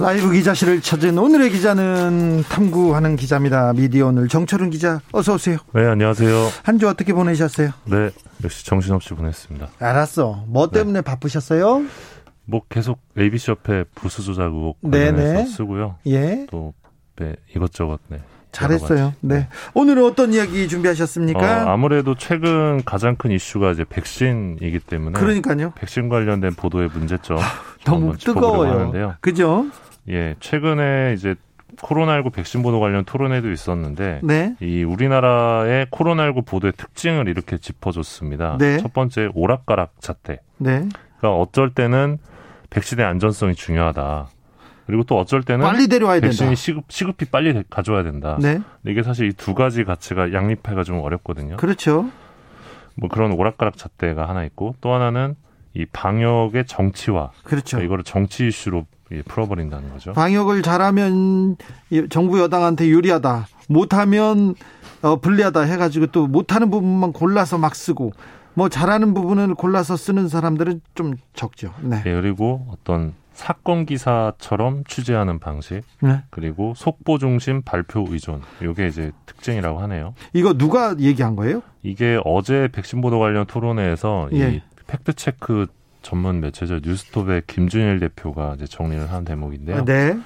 라이브 기자실을 찾은 오늘의 기자는 탐구하는 기자입니다. 미디어 오늘 정철은 기자 어서 오세요. 네, 안녕하세요. 한 주 어떻게 보내셨어요? 네, 역시 정신없이 보냈습니다. 알았어. 뭐 네. 때문에 네. 바쁘셨어요? 뭐 계속 ABC 옆에 부수 조작 의혹 관련해서 네네. 쓰고요. 예. 또 네, 이것저것 네. 잘했어요. 네. 네. 오늘은 어떤 이야기 준비하셨습니까? 어, 아무래도 최근 가장 큰 이슈가 이제 백신이기 때문에 그러니까요. 백신 관련된 보도의 문제점 아, 너무 뜨거워요. 하는데요. 그죠? 예, 최근에 이제 코로나19 백신 보도 관련 토론회도 있었는데 네. 이 우리나라의 코로나19 보도의 특징을 이렇게 짚어줬습니다. 네. 첫 번째 오락가락 잣대. 네. 그러니까 어쩔 때는 백신의 안전성이 중요하다. 그리고 또 어쩔 때는 빨리 데려와야 백신이 된다. 시급, 시급히 빨리 가져와야 된다. 네. 이게 사실 이 두 가지 가치가 양립하기가 좀 어렵거든요. 그렇죠. 뭐 그런 오락가락 잣대가 하나 있고 또 하나는 이 방역의 정치화. 그렇죠. 그러니까 이거를 정치 이슈로 풀어버린다는 거죠. 방역을 잘하면 정부 여당한테 유리하다. 못하면 어, 불리하다 해가지고 또 못하는 부분만 골라서 막 쓰고 뭐 잘하는 부분을 골라서 쓰는 사람들은 좀 적죠. 네. 네 그리고 어떤 사건 기사처럼 취재하는 방식 네. 그리고 속보 중심 발표 의존 이게 이제 특징이라고 하네요. 이거 누가 얘기한 거예요? 이게 어제 백신 보도 관련 토론회에서 예. 이 팩트 체크 전문 매체죠 뉴스톱의 김준일 대표가 이제 정리를 한 대목인데요. 아, 네.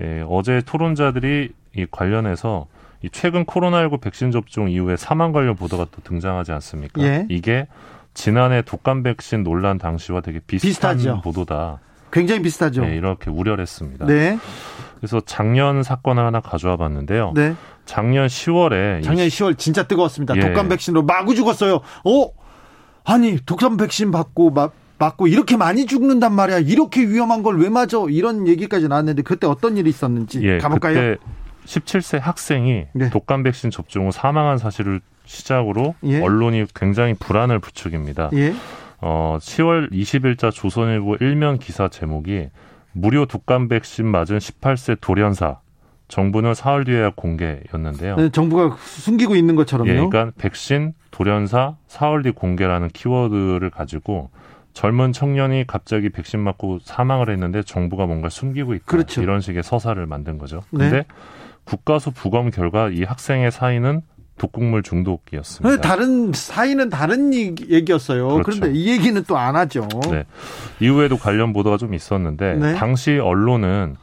예, 어제 토론자들이 이 관련해서 이 최근 코로나19 백신 접종 이후에 사망 관련 보도가 또 등장하지 않습니까? 예. 이게 지난해 독감 백신 논란 당시와 되게 비슷한 비슷하죠. 보도다. 굉장히 비슷하죠. 네, 이렇게 우려를 했습니다. 네. 그래서 작년 사건을 하나 가져와 봤는데요. 네. 작년 10월에 작년 10월 진짜 뜨거웠습니다. 예. 독감 백신으로 마구 죽었어요. 어? 아니, 독감 백신 받고 막 맞고 이렇게 많이 죽는단 말이야. 이렇게 위험한 걸 왜 맞아? 이런 얘기까지 나왔는데 그때 어떤 일이 있었는지 예, 가볼까요? 그때 17세 학생이 네. 독감 백신 접종 후 사망한 사실을 시작으로 예. 언론이 굉장히 불안을 부추깁니다. 예. 어, 10월 20일자 조선일보 일면 기사 제목이 무료 독감 백신 맞은 18세 돌연사 정부는 사흘 뒤에야 공개였는데요. 네, 정부가 숨기고 있는 것처럼요. 예, 그러니까 백신 돌연사 사흘 뒤 공개라는 키워드를 가지고 젊은 청년이 갑자기 백신 맞고 사망을 했는데 정부가 뭔가 숨기고 있다. 그렇죠. 이런 식의 서사를 만든 거죠. 네. 근데 네. 국가수 부검 결과 이 학생의 사인은 독극물 중독이었습니다. 다른 사인은 다른 얘기였어요. 그렇죠. 그런데 이 얘기는 또 안 하죠. 네. 이후에도 관련 보도가 좀 있었는데 네. 당시 언론은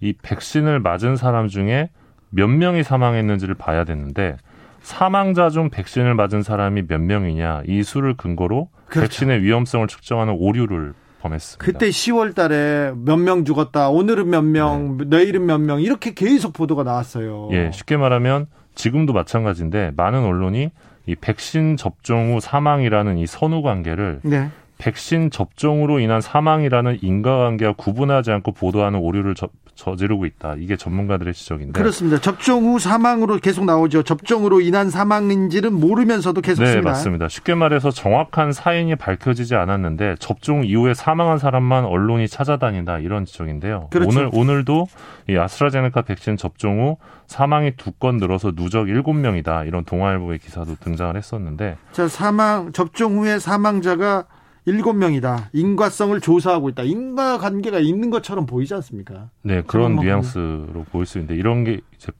이 백신을 맞은 사람 중에 몇 명이 사망했는지를 봐야 되는데 사망자 중 백신을 맞은 사람이 몇 명이냐 이 수를 근거로 그렇죠. 백신의 위험성을 측정하는 오류를 범했습니다. 그때 10월 달에 몇 명 죽었다. 오늘은 몇 명, 네. 내일은 몇 명 이렇게 계속 보도가 나왔어요. 예, 쉽게 말하면 지금도 마찬가지인데 많은 언론이 이 백신 접종 후 사망이라는 이 선후 관계를 네. 백신 접종으로 인한 사망이라는 인과관계와 구분하지 않고 보도하는 오류를 저, 저지르고 있다. 이게 전문가들의 지적인데. 그렇습니다. 접종 후 사망으로 계속 나오죠. 접종으로 인한 사망인지는 모르면서도 계속 네, 씁니다. 맞습니다. 쉽게 말해서 정확한 사인이 밝혀지지 않았는데 접종 이후에 사망한 사람만 언론이 찾아다닌다. 이런 지적인데요. 그렇죠. 오늘 오늘도 이 아스트라제네카 백신 접종 후 사망이 두 건 늘어서 누적 일곱 명이다. 이런 동아일보의 기사도 등장을 했었는데. 자, 사망 접종 후에 사망자가 일곱 명이다. 인과성을 조사하고 있다. 인과 관계가 있는 것처럼 보이지 않습니까? 네, 그런 뉘앙스로 보일 수 있는데 이런 게 이제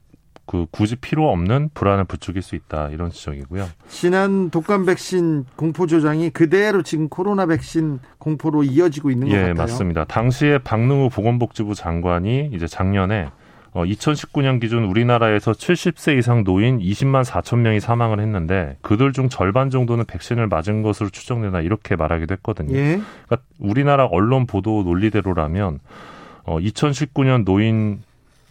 그 굳이 필요 없는 불안을 부추길 수 있다 이런 지적이고요. 지난 독감 백신 공포 조장이 그대로 지금 코로나 백신 공포로 이어지고 있는 것 예, 같아요. 예, 맞습니다. 당시에 박능우 보건복지부 장관이 이제 작년에 어, 2019년 기준 우리나라에서 70세 이상 노인 20만 4천 명이 사망을 했는데 그들 중 절반 정도는 백신을 맞은 것으로 추정되나 이렇게 말하기도 했거든요. 예. 그러니까 우리나라 언론 보도 논리대로라면 어, 2019년 노인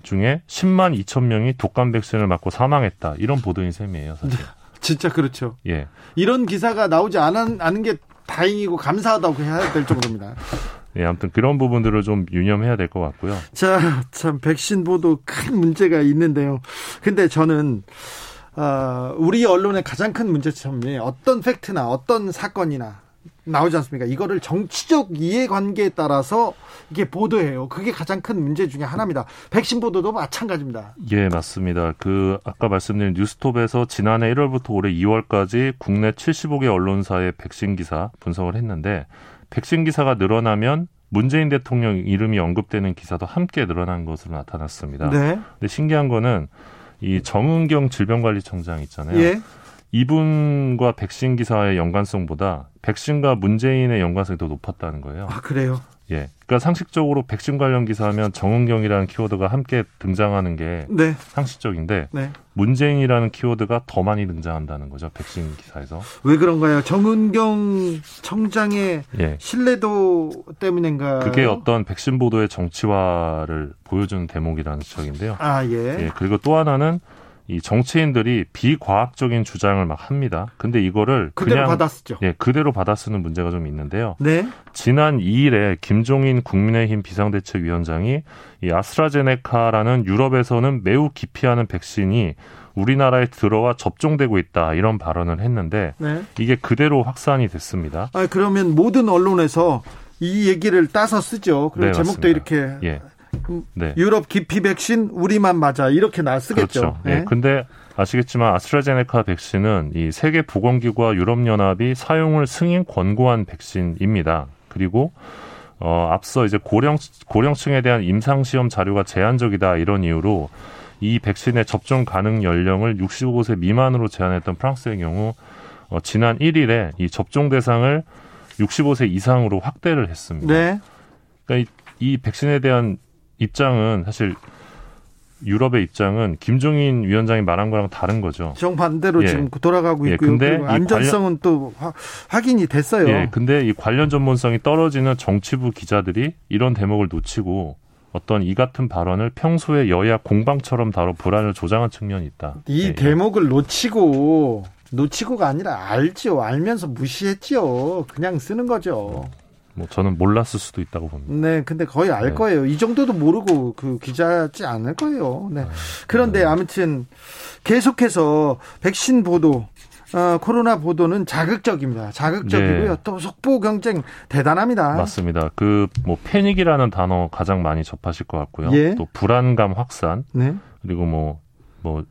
중에 10만 2천 명이 독감 백신을 맞고 사망했다. 이런 보도인 셈이에요, 사실. 진짜 그렇죠. 예. 이런 기사가 나오지 않은, 않은 게 다행이고 감사하다고 해야 될 정도입니다. 예, 아무튼 그런 부분들을 좀 유념해야 될 것 같고요. 자, 참 백신 보도 큰 문제가 있는데요. 근데 저는 어, 우리 언론의 가장 큰 문제점이 어떤 팩트나 어떤 사건이나 나오지 않습니까? 이거를 정치적 이해관계에 따라서 이게 보도해요. 그게 가장 큰 문제 중에 하나입니다. 백신 보도도 마찬가지입니다. 예, 맞습니다. 그 아까 말씀드린 뉴스톱에서 지난해 1월부터 올해 2월까지 국내 75개 언론사의 백신 기사 분석을 했는데 백신 기사가 늘어나면 문재인 대통령 이름이 언급되는 기사도 함께 늘어난 것으로 나타났습니다. 네. 근데 신기한 거는 이 정은경 질병관리청장 있잖아요. 예. 이분과 백신 기사의 연관성보다 백신과 문재인의 연관성이 더 높았다는 거예요. 아, 그래요? 예. 그러니까 상식적으로 백신 관련 기사하면 정은경이라는 키워드가 함께 등장하는 게 네. 상식적인데 네. 문재인이라는 키워드가 더 많이 등장한다는 거죠. 백신 기사에서. 왜 그런가요? 정은경 청장의 예. 신뢰도 때문인가? 그게 어떤 백신 보도의 정치화를 보여주는 대목이라는 지적인데요. 아, 예. 예. 그리고 또 하나는 이 정치인들이 비과학적인 주장을 막 합니다. 근데 이거를 그대로 그냥 받아쓰죠. 예, 그대로 받아쓰는 문제가 좀 있는데요. 네. 지난 2일에 김종인 국민의힘 비상대책위원장이 이 아스트라제네카라는 유럽에서는 매우 기피하는 백신이 우리나라에 들어와 접종되고 있다 이런 발언을 했는데 네. 이게 그대로 확산이 됐습니다. 아 그러면 모든 언론에서 이 얘기를 따서 쓰죠. 그리고 네, 제목도 이렇게 예. 네. 유럽 기피 백신 우리만 맞아 이렇게 나 쓰겠죠. 그렇죠. 네. 네. 근데 아시겠지만 아스트라제네카 백신은 이 세계 보건기구와 유럽 연합이 사용을 승인 권고한 백신입니다. 그리고 어 앞서 이제 고령 고령층에 대한 임상 시험 자료가 제한적이다 이런 이유로 이 백신의 접종 가능 연령을 65세 미만으로 제한했던 프랑스의 경우 어 지난 1일에 이 접종 대상을 65세 이상으로 확대를 했습니다. 네. 그러니까 이, 이 백신에 대한 입장은 사실 유럽의 입장은 김종인 위원장이 말한 거랑 다른 거죠. 정반대로 예. 지금 돌아가고 예, 있고요. 근데 안전성은 관련, 또 확인이 됐어요. 예, 근데 이 관련 전문성이 떨어지는 정치부 기자들이 이런 대목을 놓치고 어떤 이 같은 발언을 평소에 여야 공방처럼 다뤄 불안을 조장한 측면이 있다. 이 예, 대목을 놓치고 놓치고가 아니라 알죠. 알면서 무시했죠. 그냥 쓰는 거죠. 뭐 저는 몰랐을 수도 있다고 봅니다. 네, 근데 거의 알 네. 거예요. 이 정도도 모르고 그 기자지 않을 거예요. 네. 아, 그런데 네. 아무튼 계속해서 백신 보도 어, 코로나 보도는 자극적입니다. 자극적이고요. 네. 또 속보 경쟁 대단합니다. 맞습니다. 그 뭐 패닉이라는 단어 가장 많이 접하실 것 같고요. 예. 또 불안감 확산. 네. 그리고 뭐뭐 뭐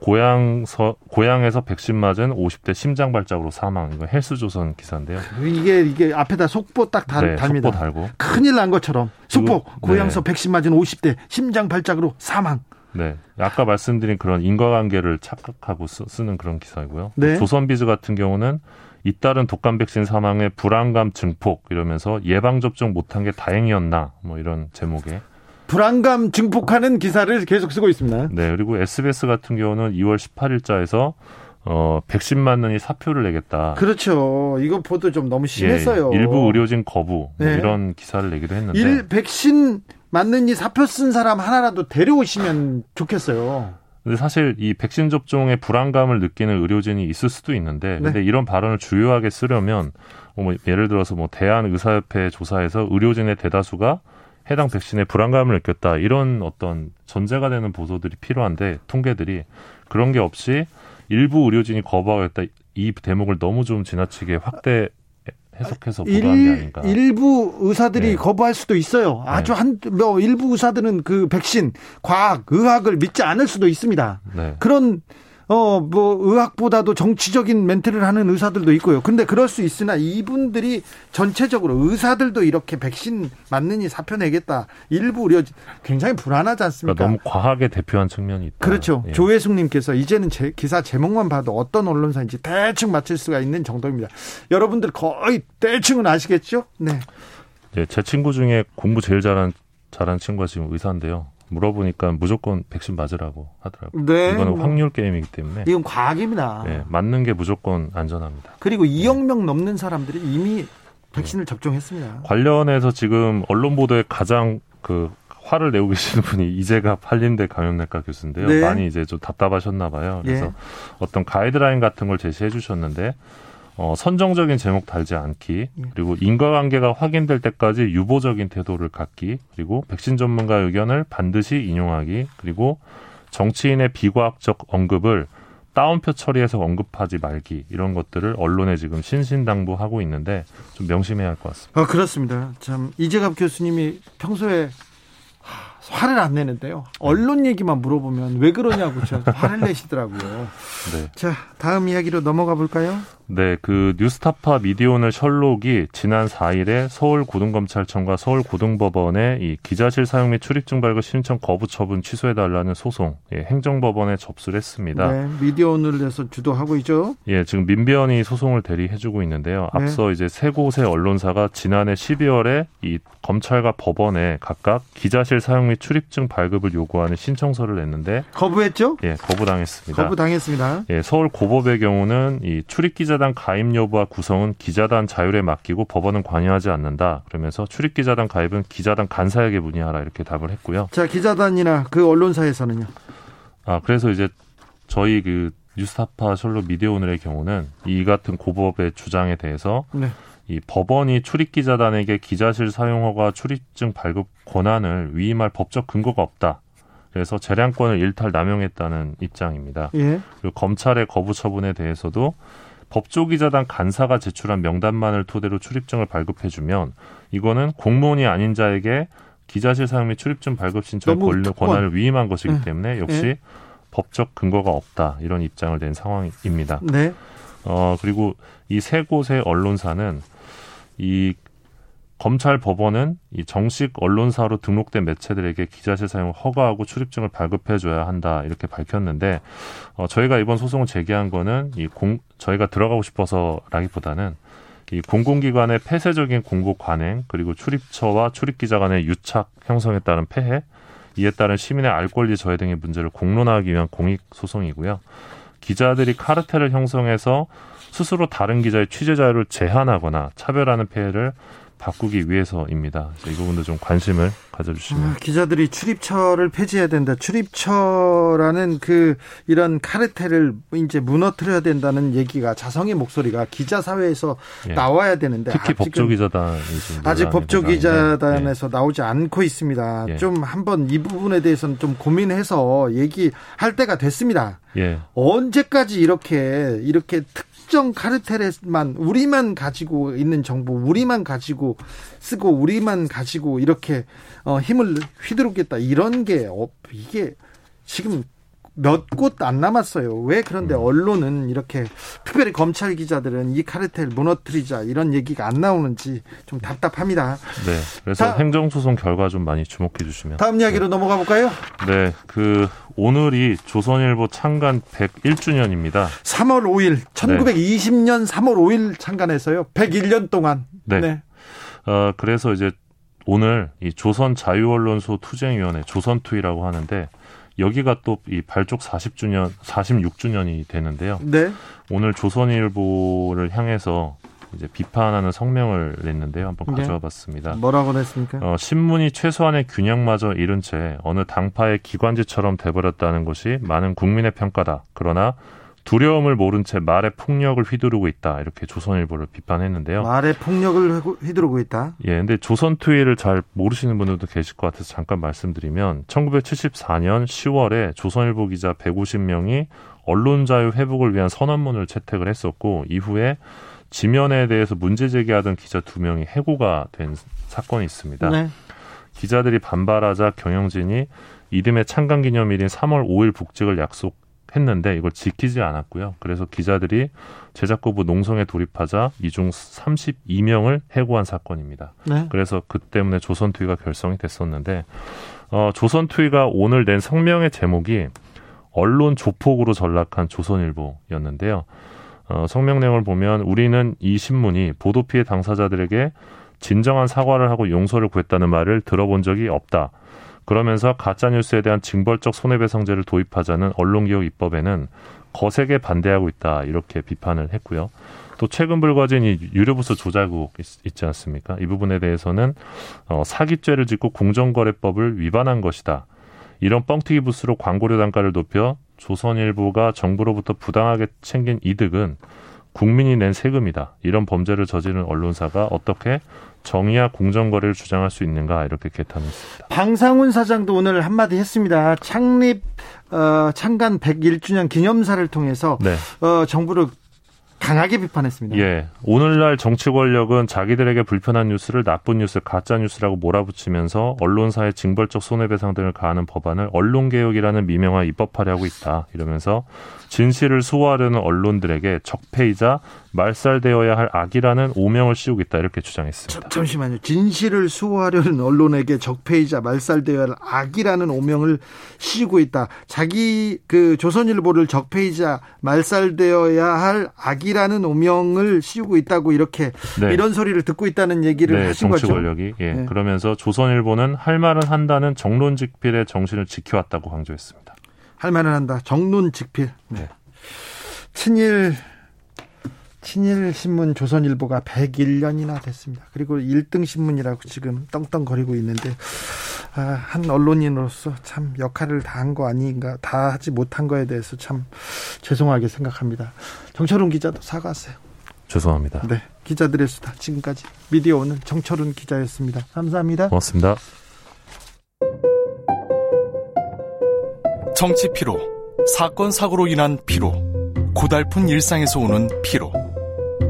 고향서 고향에서 백신 맞은 50대 심장 발작으로 사망. 이거 헬스조선 기사인데요. 이게 이게 앞에다 속보 딱 달, 네, 답니다. 속보 달고 큰일 난 것처럼 속보 그리고, 고향서 네. 백신 맞은 50대 심장 발작으로 사망. 네. 아까 말씀드린 그런 인과관계를 착각하고 쓰, 는 그런 기사이고요. 네. 조선비즈 같은 경우는 잇따른 독감 백신 사망의 불안감 증폭 이러면서 예방 접종 못한 게 다행이었나 뭐 이런 제목의 불안감 증폭하는 기사를 계속 쓰고 있습니다. 네, 그리고 SBS 같은 경우는 2월 18일자에서 어, 백신 맞느니 사표를 내겠다. 그렇죠. 이거 보도 좀 너무 심했어요. 예, 일부 의료진 거부 뭐 네. 이런 기사를 내기도 했는데. 일 백신 맞느니 사표 쓴 사람 하나라도 데려오시면 좋겠어요. 근데 사실 이 백신 접종에 불안감을 느끼는 의료진이 있을 수도 있는데, 네. 근데 이런 발언을 주요하게 쓰려면 뭐 예를 들어서 뭐 대한 의사협회 조사에서 의료진의 대다수가 해당 백신에 불안감을 느꼈다 이런 어떤 전제가 되는 보도들이 필요한데 통계들이 그런 게 없이 일부 의료진이 거부하겠다 이 대목을 너무 좀 지나치게 확대 해석해서 보도한 일, 게 아닌가. 일부 의사들이 네. 거부할 수도 있어요. 네. 아주 한, 뭐, 일부 의사들은 그 백신, 과학, 의학을 믿지 않을 수도 있습니다. 네. 그런 어, 뭐, 의학보다도 정치적인 멘트를 하는 의사들도 있고요. 근데 그럴 수 있으나 이분들이 전체적으로 의사들도 이렇게 백신 맞느니 사표 내겠다. 일부 우려 굉장히 불안하지 않습니까? 그러니까 너무 과하게 대표한 측면이 있다. 그렇죠. 예. 조혜숙님께서 이제는 제 기사 제목만 봐도 어떤 언론사인지 대충 맞힐 수가 있는 정도입니다. 여러분들 거의 대충은 아시겠죠? 네. 예, 제 친구 중에 공부 제일 잘하는, 잘하는 친구가 지금 의사인데요. 물어보니까 무조건 백신 맞으라고 하더라고요. 네. 이거는 확률 게임이기 때문에. 이건 과학입니다. 네, 맞는 게 무조건 안전합니다. 그리고 2억 명 넘는 사람들이 이미 백신을 네. 접종했습니다. 관련해서 지금 언론 보도에 가장 그 화를 내고 계시는 분이 이재갑 한림대 감염내과 교수인데요. 네. 많이 이제 좀 답답하셨나 봐요. 그래서 예. 어떤 가이드라인 같은 걸 제시해 주셨는데 어, 선정적인 제목 달지 않기, 예. 그리고 인과관계가 확인될 때까지 유보적인 태도를 갖기, 그리고 백신 전문가 의견을 반드시 인용하기, 그리고 정치인의 비과학적 언급을 따옴표 처리해서 언급하지 말기 이런 것들을 언론에 지금 신신당부하고 있는데 좀 명심해야 할 것 같습니다. 아 그렇습니다. 참 이재갑 교수님이 평소에 화를 안 내는데요. 언론 얘기만 물어보면 왜 그러냐고 저 화를 내시더라고요. 네. 자, 다음 이야기로 넘어가 볼까요? 네, 그 뉴스타파 미디어오늘 셜록이 지난 4일에 서울 고등검찰청과 서울 고등법원에 이 기자실 사용 및 출입증 발급 신청 거부 처분 취소해 달라는 소송 예, 행정법원에 접수를 했습니다. 네, 미디어오늘에서 주도하고 있죠. 예, 지금 민변이 소송을 대리해 주고 있는데요. 네. 앞서 네. 이제 세 곳의 언론사가 지난해 12월에 이 검찰과 법원에 각각 기자실 사용 및 출입증 발급을 요구하는 신청서를 냈는데 거부했죠? 예, 거부당했습니다. 거부당했습니다. 예, 서울 고법의 경우는 이 출입 기자 기자단 가입 여부와 구성은 기자단 자율에 맡기고 법원은 관여하지 않는다. 그러면서 출입 기자단 가입은 기자단 간사에게 문의하라 이렇게 답을 했고요. 자, 기자단이나 그 언론사에서는요. 아, 그래서 이제 저희 그 뉴스타파 셜록 미디어 오늘의 경우는 이 같은 고법의 주장에 대해서 네. 이 법원이 출입 기자단에게 기자실 사용 허가 출입증 발급 권한을 위임할 법적 근거가 없다. 그래서 재량권을 일탈 남용했다는 입장입니다. 예. 그리고 검찰의 거부 처분에 대해서도 법조기자단 간사가 제출한 명단만을 토대로 출입증을 발급해주면 이거는 공무원이 아닌 자에게 기자실 사용 및 출입증 발급 신청 권리 권한을 위임한 것이기 네. 때문에 역시 네. 법적 근거가 없다 이런 입장을 낸 상황입니다. 네. 어 그리고 이 세 곳의 언론사는 이 검찰 법원은 이 정식 언론사로 등록된 매체들에게 기자실 사용을 허가하고 출입증을 발급해줘야 한다 이렇게 밝혔는데 어, 저희가 이번 소송을 제기한 거는 이 공, 저희가 들어가고 싶어서라기보다는 이 공공기관의 폐쇄적인 공보 관행 그리고 출입처와 출입기자 간의 유착 형성에 따른 폐해 이에 따른 시민의 알 권리 저해 등의 문제를 공론화하기 위한 공익 소송이고요. 기자들이 카르텔을 형성해서 스스로 다른 기자의 취재 자유를 제한하거나 차별하는 폐해를 바꾸기 위해서입니다. 이 부분도 좀 관심을 가져주시면. 아, 기자들이 출입처를 폐지해야 된다. 출입처라는 그 이런 카르텔을 이제 무너뜨려야 된다는 얘기가 자성의 목소리가 기자 사회에서 예. 나와야 되는데 특히 법조기자단 아직 법조기자단에서 예. 나오지 않고 있습니다. 예. 좀 한번 이 부분에 대해서는 좀 고민해서 얘기할 때가 됐습니다. 예. 언제까지 이렇게 이렇게 특 특정 카르텔에만 우리만 가지고 있는 정보, 우리만 가지고 쓰고 우리만 가지고 이렇게 어, 힘을 휘두르겠다. 이런 게 어, 이게 지금 몇 곳 안 남았어요. 왜 그런데 음. 언론은 이렇게 특별히 검찰 기자들은 이 카르텔 무너뜨리자 이런 얘기가 안 나오는지 좀 답답합니다. 네. 그래서 다, 행정소송 결과 좀 많이 주목해 주시면. 다음 이야기로 네. 넘어가 볼까요? 네. 그 오늘이 조선일보 창간 101주년입니다. 3월 5일 1920년 네. 3월 5일 창간했어요. 101년 동안. 네. 네. 어, 그래서 이제 오늘 이 조선 자유언론소 투쟁위원회 조선투이라고 하는데 여기가 또 이 발족 40주년, 46주년이 되는데요. 네. 오늘 조선일보를 향해서 이제 비판하는 성명을 냈는데요. 한번 네. 가져와 봤습니다. 뭐라고 냈습니까? 어, 신문이 최소한의 균형마저 잃은 채 어느 당파의 기관지처럼 돼버렸다는 것이 많은 국민의 평가다. 그러나 두려움을 모른 채 말의 폭력을 휘두르고 있다. 이렇게 조선일보를 비판했는데요. 말의 폭력을 휘두르고 있다. 예, 근데 조선투이를 잘 모르시는 분들도 계실 것 같아서 잠깐 말씀드리면 1974년 10월에 조선일보 기자 150명이 언론 자유 회복을 위한 선언문을 채택을 했었고 이후에 지면에 대해서 문제 제기하던 기자 두 명이 해고가 된 사건이 있습니다. 네. 기자들이 반발하자 경영진이 이듬해 창간 기념일인 3월 5일 복직을 약속 했는데 이걸 지키지 않았고요. 그래서 기자들이 제작거부 농성에 돌입하자 이중 32명을 해고한 사건입니다. 네. 그래서 그 때문에 조선투이가 결성이 됐었는데 어, 조선투이가 오늘 낸 성명의 제목이 언론 조폭으로 전락한 조선일보였는데요. 어, 성명 내용을 보면 우리는 이 신문이 보도 피해 당사자들에게 진정한 사과를 하고 용서를 구했다는 말을 들어본 적이 없다. 그러면서 가짜뉴스에 대한 징벌적 손해배상제를 도입하자는 언론개혁 입법에는 거세게 반대하고 있다 이렇게 비판을 했고요. 또 최근 불거진 이 유료부서 조작국 있, 지 않습니까? 이 부분에 대해서는 어, 사기죄를 짓고 공정거래법을 위반한 것이다. 이런 뻥튀기 부스로 광고료 단가를 높여 조선일보가 정부로부터 부당하게 챙긴 이득은 국민이 낸 세금이다. 이런 범죄를 저지른 언론사가 어떻게 정의와 공정거래를 주장할 수 있는가 이렇게 개탄했습니다. 방상훈 사장도 오늘 한마디 했습니다. 창립 어, 창간 101주년 기념사를 통해서 네. 어, 정부를 강하게 비판했습니다. 예. 오늘날 정치 권력은 자기들에게 불편한 뉴스를 나쁜 뉴스, 가짜 뉴스라고 몰아붙이면서 언론사의 징벌적 손해배상 등을 가하는 법안을 언론개혁이라는 미명화 입법하려고 있다. 이러면서 진실을 수호하려는 언론들에게 적폐이자 말살되어야 할 악이라는 오명을 씌우고 있다. 이렇게 주장했습니다. 잠시만요. 진실을 수호하려는 언론에게 적폐이자 말살되어야 할 악이라는 오명을 씌우고 있다. 자기 그 조선일보를 적폐이자 말살되어야 할 악이라 는 오명을 씌우고 있다고 이렇게 네. 이런 소리를 듣고 있다는 얘기를 네, 하신 정치 거죠. 권력이 예. 네. 그러면서 조선일보는 할 말은 한다는 정론직필의 정신을 지켜왔다고 강조했습니다. 할 말은 한다. 정론직필. 네. 친일 친일 신문 조선일보가 101년이나 됐습니다. 그리고 1등 신문이라고 지금 떵떵거리고 있는데 아, 한 언론인으로서 참 역할을 다 한 거 아닌가 다 하지 못한 거에 대해서 참 죄송하게 생각합니다. 정철훈 기자도 사과하세요. 죄송합니다. 네, 기자들의 수다 지금까지 미디어 오늘 정철훈 기자였습니다. 감사합니다. 고맙습니다. 정치 피로, 사건 사고로 인한 피로, 고달픈 일상에서 오는 피로.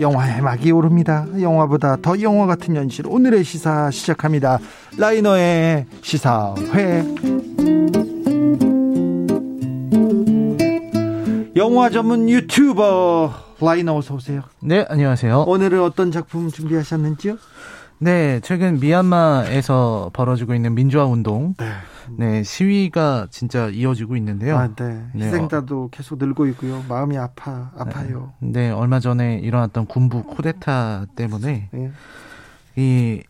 영화의 막이 오릅니다. 영화보다 더 영화 같은 현실. 오늘의 시사 시작합니다. 라이너의 시사회. 영화 전문 유튜버 라이너 어서 오세요. 네, 안녕하세요. 오늘은 어떤 작품 준비하셨는지요? 네, 최근 미얀마에서 벌어지고 있는 민주화 운동. 네. 네, 시위가 진짜 이어지고 있는데요. 아, 네. 네 희생자도 네. 계속 늘고 있고요. 마음이 아파 아파요. 네, 네, 얼마 전에 일어났던 군부 쿠데타 때문에 네. 이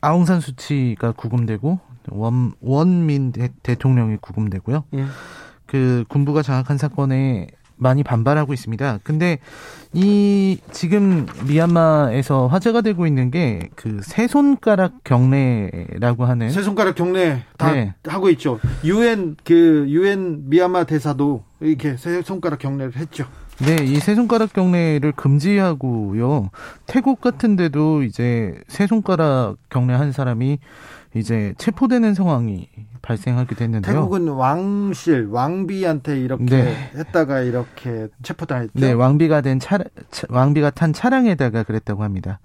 아웅산 수치가 구금되고 원 원민 대, 통령이 구금되고요. 예. 그 군부가 장악한 사건에 많이 반발하고 있습니다. 근데 이 지금 미얀마에서 화제가 되고 있는 게 그 세 손가락 경례라고 하는 세 손가락 경례 다 네. 하고 있죠. 유엔 그 유엔 미얀마 대사도 이렇게 세 손가락 경례를 했죠. 네, 이 세 손가락 경례를 금지하고요. 태국 같은 데도 이제 세 손가락 경례 한 사람이 이제 체포되는 상황이 발생하게 됐는데요. 태국은 왕실 왕비한테 이렇게 네. 했다가 이렇게 체포당했죠. 네, 왕비가 된 차, 왕비가 탄 차량에다가 그랬다고 합니다.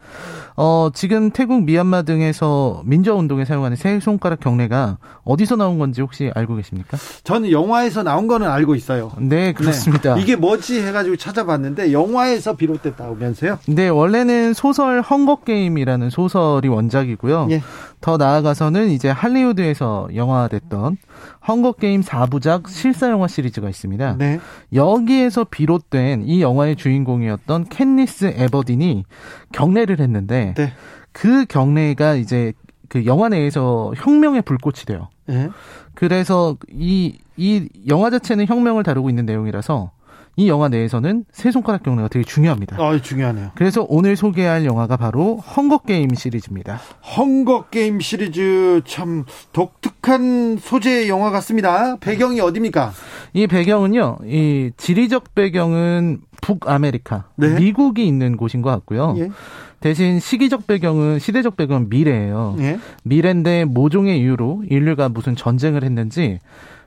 어, 지금 태국 미얀마 등에서 민주화 운동에 사용하는 세 손가락 경례가 어디서 나온 건지 혹시 알고 계십니까? 저는 영화에서 나온 거는 알고 있어요. 네, 그렇습니다. 네. 이게 뭐지 해 가지고 찾아봤는데 영화에서 비롯됐다면서요? 네, 원래는 소설 헝거 게임이라는 소설이 원작이고요. 예. 더 나아가서는 이제 할리우드에서 영화됐던 헝거 게임 4부작 실사 영화 시리즈가 있습니다. 네. 여기에서 비롯된 이 영화의 주인공이었던 캣니스 에버딘이 경례를 했는데 네. 그 경례가 이제 그 영화 내에서 혁명의 불꽃이 돼요. 네. 그래서 이, 이 영화 자체는 혁명을 다루고 있는 내용이라서 이 영화 내에서는 세 손가락 경례가 되게 중요합니다. 아, 중요하네요. 그래서 오늘 소개할 영화가 바로 헝거 게임 시리즈입니다. 헝거 게임 시리즈 참 독특한 소재의 영화 같습니다. 배경이 어디입니까? 이 배경은요. 이 지리적 배경은 북아메리카, 네? 미국이 있는 곳인 것 같고요. 예. 대신 시기적 배경은 시대적 배경은 미래예요. 예? 미래인데 모종의 이유로 인류가 무슨 전쟁을 했는지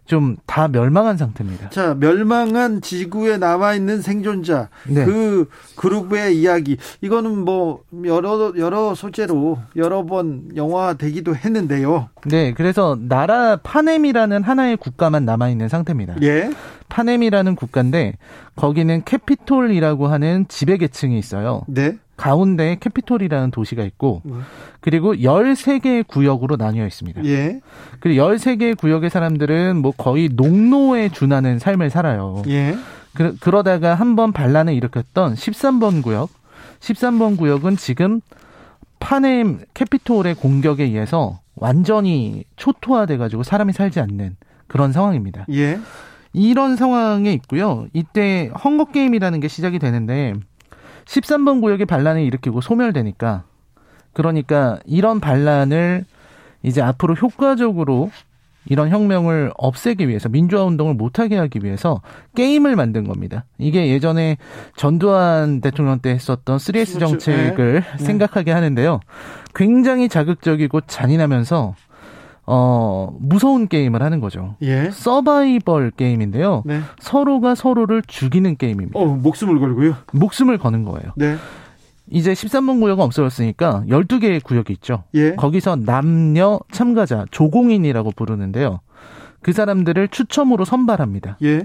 좀 다 멸망한 상태입니다. 자, 멸망한 지구에 남아 있는 생존자 네. 그 그룹의 이야기 이거는 뭐 여러 여러 소재로 여러 번 영화되기도 했는데요. 네, 그래서 나라 파넴이라는 하나의 국가만 남아 있는 상태입니다. 예. 파넴이라는 국가인데 거기는 캐피톨이라고 하는 지배 계층이 있어요. 네. 가운데 캐피톨이라는 도시가 있고 네. 그리고 13개의 구역으로 나뉘어 있습니다. 예. 그리고 13개의 구역의 사람들은 뭐 거의 농노에 준하는 삶을 살아요. 예. 그, 그러다가 한 번 반란을 일으켰던 13번 구역 13번 구역은 지금 판엠 캐피톨의 공격에 의해서 완전히 초토화돼 가지고 사람이 살지 않는 그런 상황입니다. 예. 이런 상황에 있고요. 이때 헝거 게임이라는 게 시작이 되는데 13번 구역에 반란을 일으키고 소멸되니까 그러니까 이런 반란을 이제 앞으로 효과적으로 이런 혁명을 없애기 위해서 민주화 운동을 못하게 하기 위해서 게임을 만든 겁니다. 이게 예전에 전두환 대통령 때 했었던 3S 그렇죠. 정책을 네. 생각하게 하는데요. 굉장히 자극적이고 잔인하면서 어, 무서운 게임을 하는 거죠. 예. 서바이벌 게임인데요. 네. 서로가 서로를 죽이는 게임입니다. 어, 목숨을 걸고요? 목숨을 거는 거예요. 네. 이제 13번 구역은 없어졌으니까 12개의 구역이 있죠. 예. 거기서 남녀 참가자, 조공인이라고 부르는데요. 그 사람들을 추첨으로 선발합니다. 예.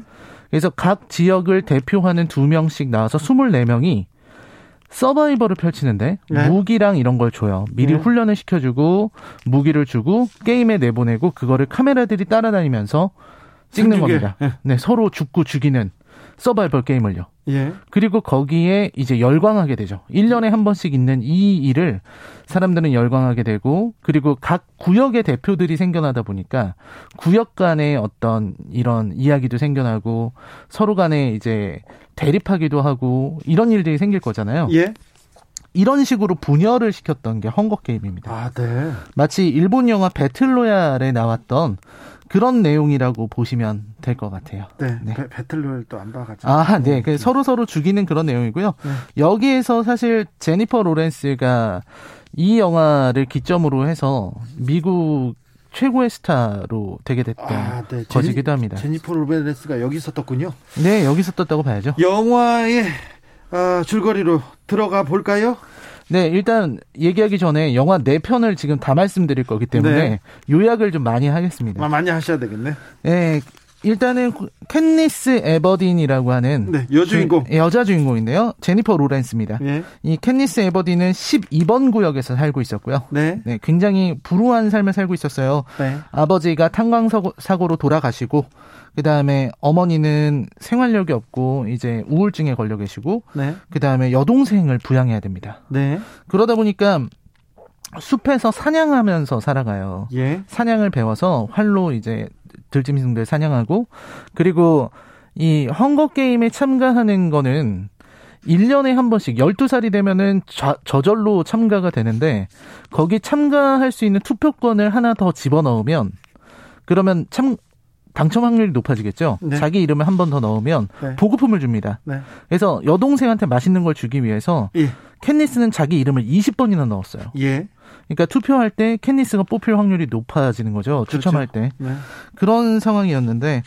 그래서 각 지역을 대표하는 두 명씩 나와서 24명이 서바이벌을 펼치는데 네. 무기랑 이런 걸 줘요. 미리 네. 훈련을 시켜주고 무기를 주고 게임에 내보내고 그거를 카메라들이 따라다니면서 찍는 겁니다. 네. 네, 서로 죽고 죽이는 서바이벌 게임을요. 예. 그리고 거기에 이제 열광하게 되죠. 1년에 한 번씩 있는 이 일을 사람들은 열광하게 되고 그리고 각 구역의 대표들이 생겨나다 보니까 구역 간의 어떤 이런 이야기도 생겨나고 서로 간에 이제 대립하기도 하고 이런 일들이 생길 거잖아요. 예. 이런 식으로 분열을 시켰던 게 헝거 게임입니다. 아, 네. 마치 일본 영화 배틀로얄에 나왔던 그런 내용이라고 보시면 될 것 같아요. 네. 네. 배틀로얄 또안 봐가지고. 아, 네. 그 서로 서로 죽이는 그런 내용이고요. 네. 여기에서 사실 제니퍼 로렌스가 이 영화를 기점으로 해서 미국 최고의 스타로 되게 됐던 아, 네. 것이기도 합니다. 제니퍼 로렌스가 여기서 떴군요. 네, 여기서 떴다고 봐야죠. 영화의 어, 줄거리로 들어가 볼까요? 네, 일단 얘기하기 전에 영화 네 편을 지금 다 말씀드릴 거기 때문에 네. 요약을 좀 많이 하겠습니다. 아, 많이 하셔야 되겠네. 네, 일단은 캣니스 에버딘이라고 하는 네, 여주인공 주, 여자 주인공인데요. 제니퍼 로렌스입니다. 네. 이 캣니스 에버딘은 12번 구역에서 살고 있었고요. 네. 네 굉장히 불우한 삶을 살고 있었어요. 네. 아버지가 탄광 사고로 돌아가시고 그 다음에 어머니는 생활력이 없고 이제 우울증에 걸려 계시고, 네. 그 다음에 여동생을 부양해야 됩니다. 네. 그러다 보니까 숲에서 사냥하면서 살아가요. 예. 사냥을 배워서 활로 이제 들짐승들 사냥하고, 그리고 이 헝거 게임에 참가하는 거는 1년에 한 번씩 12살이 되면은 저, 저절로 참가가 되는데 거기 참가할 수 있는 투표권을 하나 더 집어넣으면 그러면 참 당첨 확률이 높아지겠죠. 네. 자기 이름을 한 번 더 넣으면 네. 보급품을 줍니다. 네. 그래서 여동생한테 맛있는 걸 주기 위해서 예. 캣니스는 자기 이름을 20번이나 넣었어요. 예. 그러니까 투표할 때 캣니스가 뽑힐 확률이 높아지는 거죠. 그렇죠. 추첨할 때. 네. 그런 상황이었는데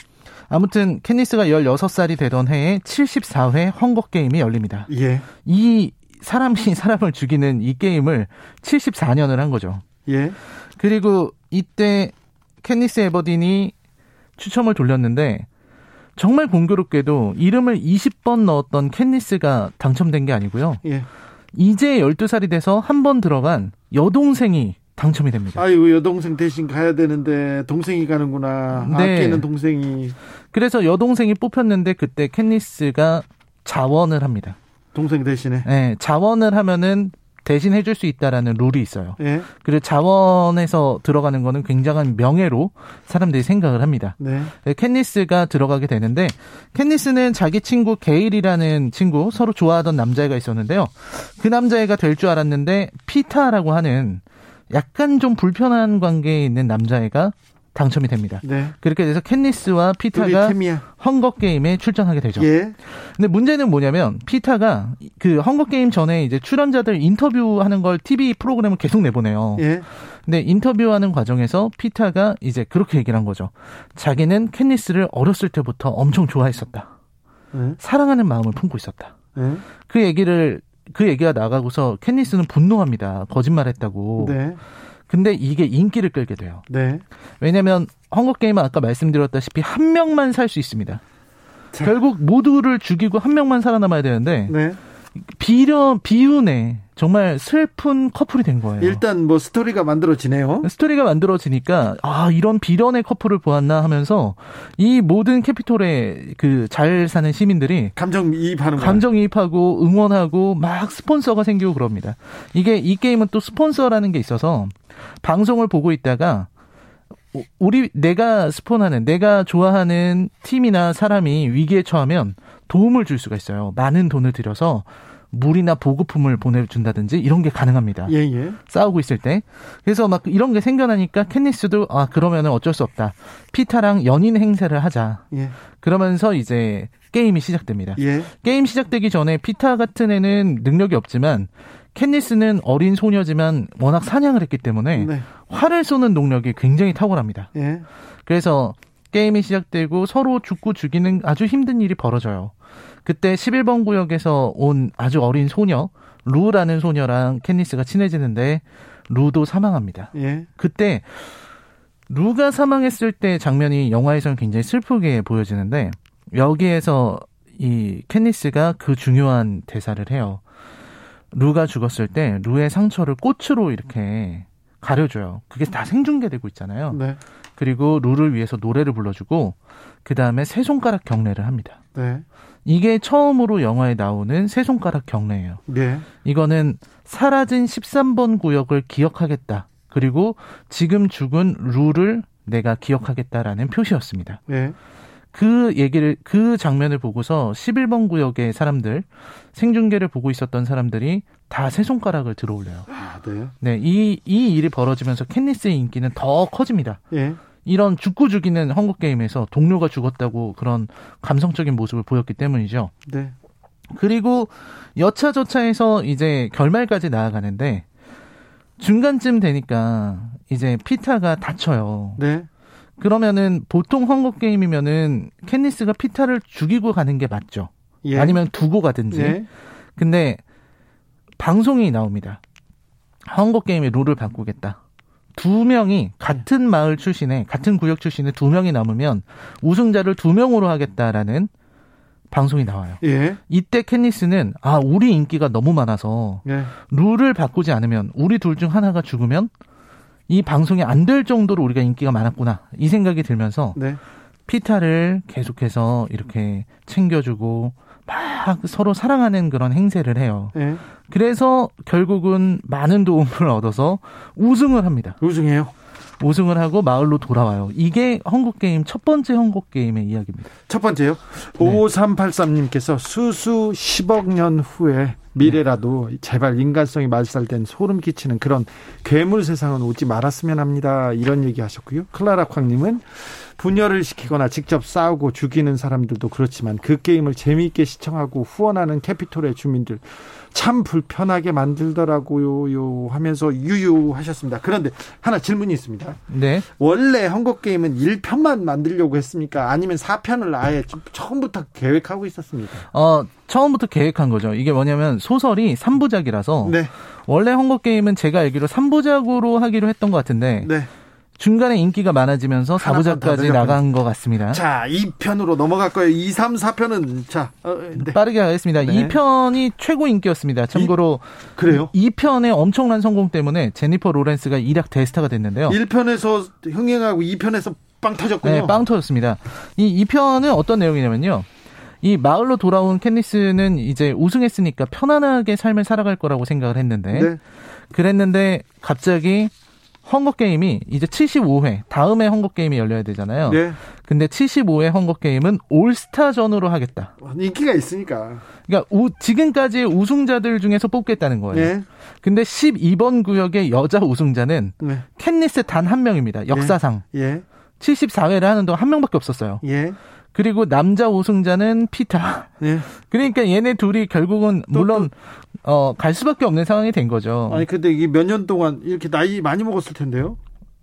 아무튼 캣니스가 16살이 되던 해에 74회 헝거 게임이 열립니다. 예. 이 사람이 사람을 죽이는 이 게임을 74년을 한 거죠. 예. 그리고 이때 캣니스 에버딘이 추첨을 돌렸는데 정말 공교롭게도 이름을 20번 넣었던 캣니스가 당첨된 게 아니고요. 예. 이제 12살이 돼서 한 번 들어간 여동생이 당첨이 됩니다. 아이고 여동생 대신 가야 되는데 동생이 가는구나. 네. 아끼는 동생이. 그래서 여동생이 뽑혔는데 그때 캣니스가 자원을 합니다. 동생 대신에. 네, 자원을 하면은 대신 해줄 수 있다라는 룰이 있어요. 예. 그리고 자원에서 들어가는 거는 굉장한 명예로 사람들이 생각을 합니다. 네. 네. 캔니스가 들어가게 되는데 캔니스는 자기 친구 게일이라는 친구 서로 좋아하던 남자애가 있었는데요. 그 남자애가 될 줄 알았는데 피타라고 하는 약간 좀 불편한 관계에 있는 남자애가 당첨이 됩니다. 네. 그렇게 돼서 캔니스와 피타가 헝거 게임에 출전하게 되죠. 예. 근데 문제는 뭐냐면 피타가 그 헝거 게임 전에 이제 출연자들 인터뷰하는 걸 TV 프로그램을 계속 내보내요. 예. 근데 인터뷰하는 과정에서 피타가 이제 그렇게 얘기를 한 거죠. 자기는 캔니스를 어렸을 때부터 엄청 좋아했었다. 예. 사랑하는 마음을 품고 있었다. 예. 그 얘기를 그 얘기가 나가고서 캔니스는 분노합니다. 거짓말했다고. 네. 근데 이게 인기를 끌게 돼요. 네. 왜냐하면 헝거 게임은 아까 말씀드렸다시피 한 명만 살 수 있습니다. 자. 결국 모두를 죽이고 한 명만 살아남아야 되는데 네. 비련 비운의 정말 슬픈 커플이 된 거예요. 일단 뭐 스토리가 만들어지네요. 스토리가 만들어지니까 아 이런 비련의 커플을 보았나 하면서 이 모든 캐피톨의 그 잘 사는 시민들이 감정이입하는 감정이입하고 응원하고 막 스폰서가 생기고 그럽니다. 이게 이 게임은 또 스폰서라는 게 있어서 방송을 보고 있다가 우리 내가 스폰하는 내가 좋아하는 팀이나 사람이 위기에 처하면 도움을 줄 수가 있어요. 많은 돈을 들여서 물이나 보급품을 보내준다든지 이런 게 가능합니다. 예, 예. 싸우고 있을 때. 그래서 막 이런 게 생겨나니까 캔니스도 아 그러면은 어쩔 수 없다. 피타랑 연인 행세를 하자. 예. 그러면서 이제 게임이 시작됩니다. 예. 게임 시작되기 전에 피타 같은 애는 능력이 없지만 캣니스는 어린 소녀지만 워낙 사냥을 했기 때문에 네. 활을 쏘는 능력이 굉장히 탁월합니다. 예. 그래서 게임이 시작되고 서로 죽고 죽이는 아주 힘든 일이 벌어져요. 그때 11번 구역에서 온 아주 어린 소녀, 루라는 소녀랑 캣니스가 친해지는데 루도 사망합니다. 예. 그때 루가 사망했을 때 장면이 영화에서는 굉장히 슬프게 보여지는데 여기에서 이 캔니스가 그 중요한 대사를 해요. 루가 죽었을 때 루의 상처를 꽃으로 이렇게 가려줘요. 그게 다 생중계되고 있잖아요. 네. 그리고 루를 위해서 노래를 불러주고 그 다음에 세 손가락 경례를 합니다. 네. 이게 처음으로 영화에 나오는 세 손가락 경례예요. 네. 이거는 사라진 13번 구역을 기억하겠다. 그리고 지금 죽은 루를 내가 기억하겠다라는 표시였습니다. 네. 그 얘기를 그 장면을 보고서 11번 구역의 사람들 생중계를 보고 있었던 사람들이 다 세 손가락을 들어올려요. 아, 네. 네, 이 이 일이 벌어지면서 캔니스의 인기는 더 커집니다. 예. 이런 죽고 죽이는 헝거 게임에서 동료가 죽었다고 그런 감성적인 모습을 보였기 때문이죠. 네. 그리고 여차저차해서 이제 결말까지 나아가는데 중간쯤 되니까 이제 피타가 다쳐요. 네. 그러면은 보통 헝거 게임이면은 캔니스가 피타를 죽이고 가는 게 맞죠. 예. 아니면 두고 가든지. 예. 근데 방송이 나옵니다. 헝거 게임의 룰을 바꾸겠다. 두 명이 같은 마을 출신의 같은 구역 출신의 두 명이 남으면 우승자를 두 명으로 하겠다라는 방송이 나와요. 예. 이때 캔니스는 아 우리 인기가 너무 많아서 예. 룰을 바꾸지 않으면 우리 둘 중 하나가 죽으면 이 방송이 안 될 정도로 우리가 인기가 많았구나 이 생각이 들면서 네. 피타를 계속해서 이렇게 챙겨주고 막 서로 사랑하는 그런 행세를 해요. 네. 그래서 결국은 많은 도움을 얻어서 우승을 합니다. 우승해요? 우승을 하고 마을로 돌아와요. 이게 한국 게임 첫 번째 한국 게임의 이야기입니다. 첫 번째요? 네. 5383님께서 수수 10억 년 후에 미래라도 제발 인간성이 말살된 소름 끼치는 그런 괴물 세상은 오지 말았으면 합니다. 이런 얘기 하셨고요. 클라라 쾅님은 분열을 시키거나 직접 싸우고 죽이는 사람들도 그렇지만 그 게임을 재미있게 시청하고 후원하는 캐피톨의 주민들 참 불편하게 만들더라고요 요 하면서 유유하셨습니다. 그런데 하나 질문이 있습니다. 네. 원래 헝거 게임은 1편만 만들려고 했습니까? 아니면 4편을 아예 처음부터 계획하고 있었습니까? 어, 처음부터 계획한 거죠. 이게 뭐냐면 소설이 3부작이라서 네. 원래 헝거 게임은 제가 알기로 3부작으로 하기로 했던 것 같은데 네. 중간에 인기가 많아지면서 4부작까지 나간 것 같습니다. 자, 2편으로 넘어갈 거예요. 2, 3, 4편은 자, 어, 네. 빠르게 하겠습니다. 네. 2편이 최고 인기였습니다. 참고로 이, 그래요? 2편의 엄청난 성공 때문에 제니퍼 로렌스가 일약 대스타가 됐는데요. 1편에서 흥행하고 2편에서 빵 터졌군요. 네, 빵 터졌습니다. 이 2편은 어떤 내용이냐면요. 이 마을로 돌아온 캔니스는 이제 우승했으니까 편안하게 삶을 살아갈 거라고 생각을 했는데 네. 그랬는데 갑자기 헝거 게임이 이제 75회 다음에 헝거 게임이 열려야 되잖아요. 네. 근데 75회 헝거 게임은 올스타전으로 하겠다. 인기가 있으니까. 그러니까 우, 지금까지의 우승자들 중에서 뽑겠다는 거예요. 네. 근데 12번 구역의 여자 우승자는 네. 캔니스 단 한 명입니다. 역사상. 예. 74회를 하는 동안 한 명밖에 없었어요. 예. 그리고 남자 우승자는 피타. 예. 그러니까 얘네 둘이 결국은 또, 물론 또. 어, 갈 수밖에 없는 상황이 된 거죠. 아니 근데 이게 몇 년 동안 이렇게 나이 많이 먹었을 텐데요.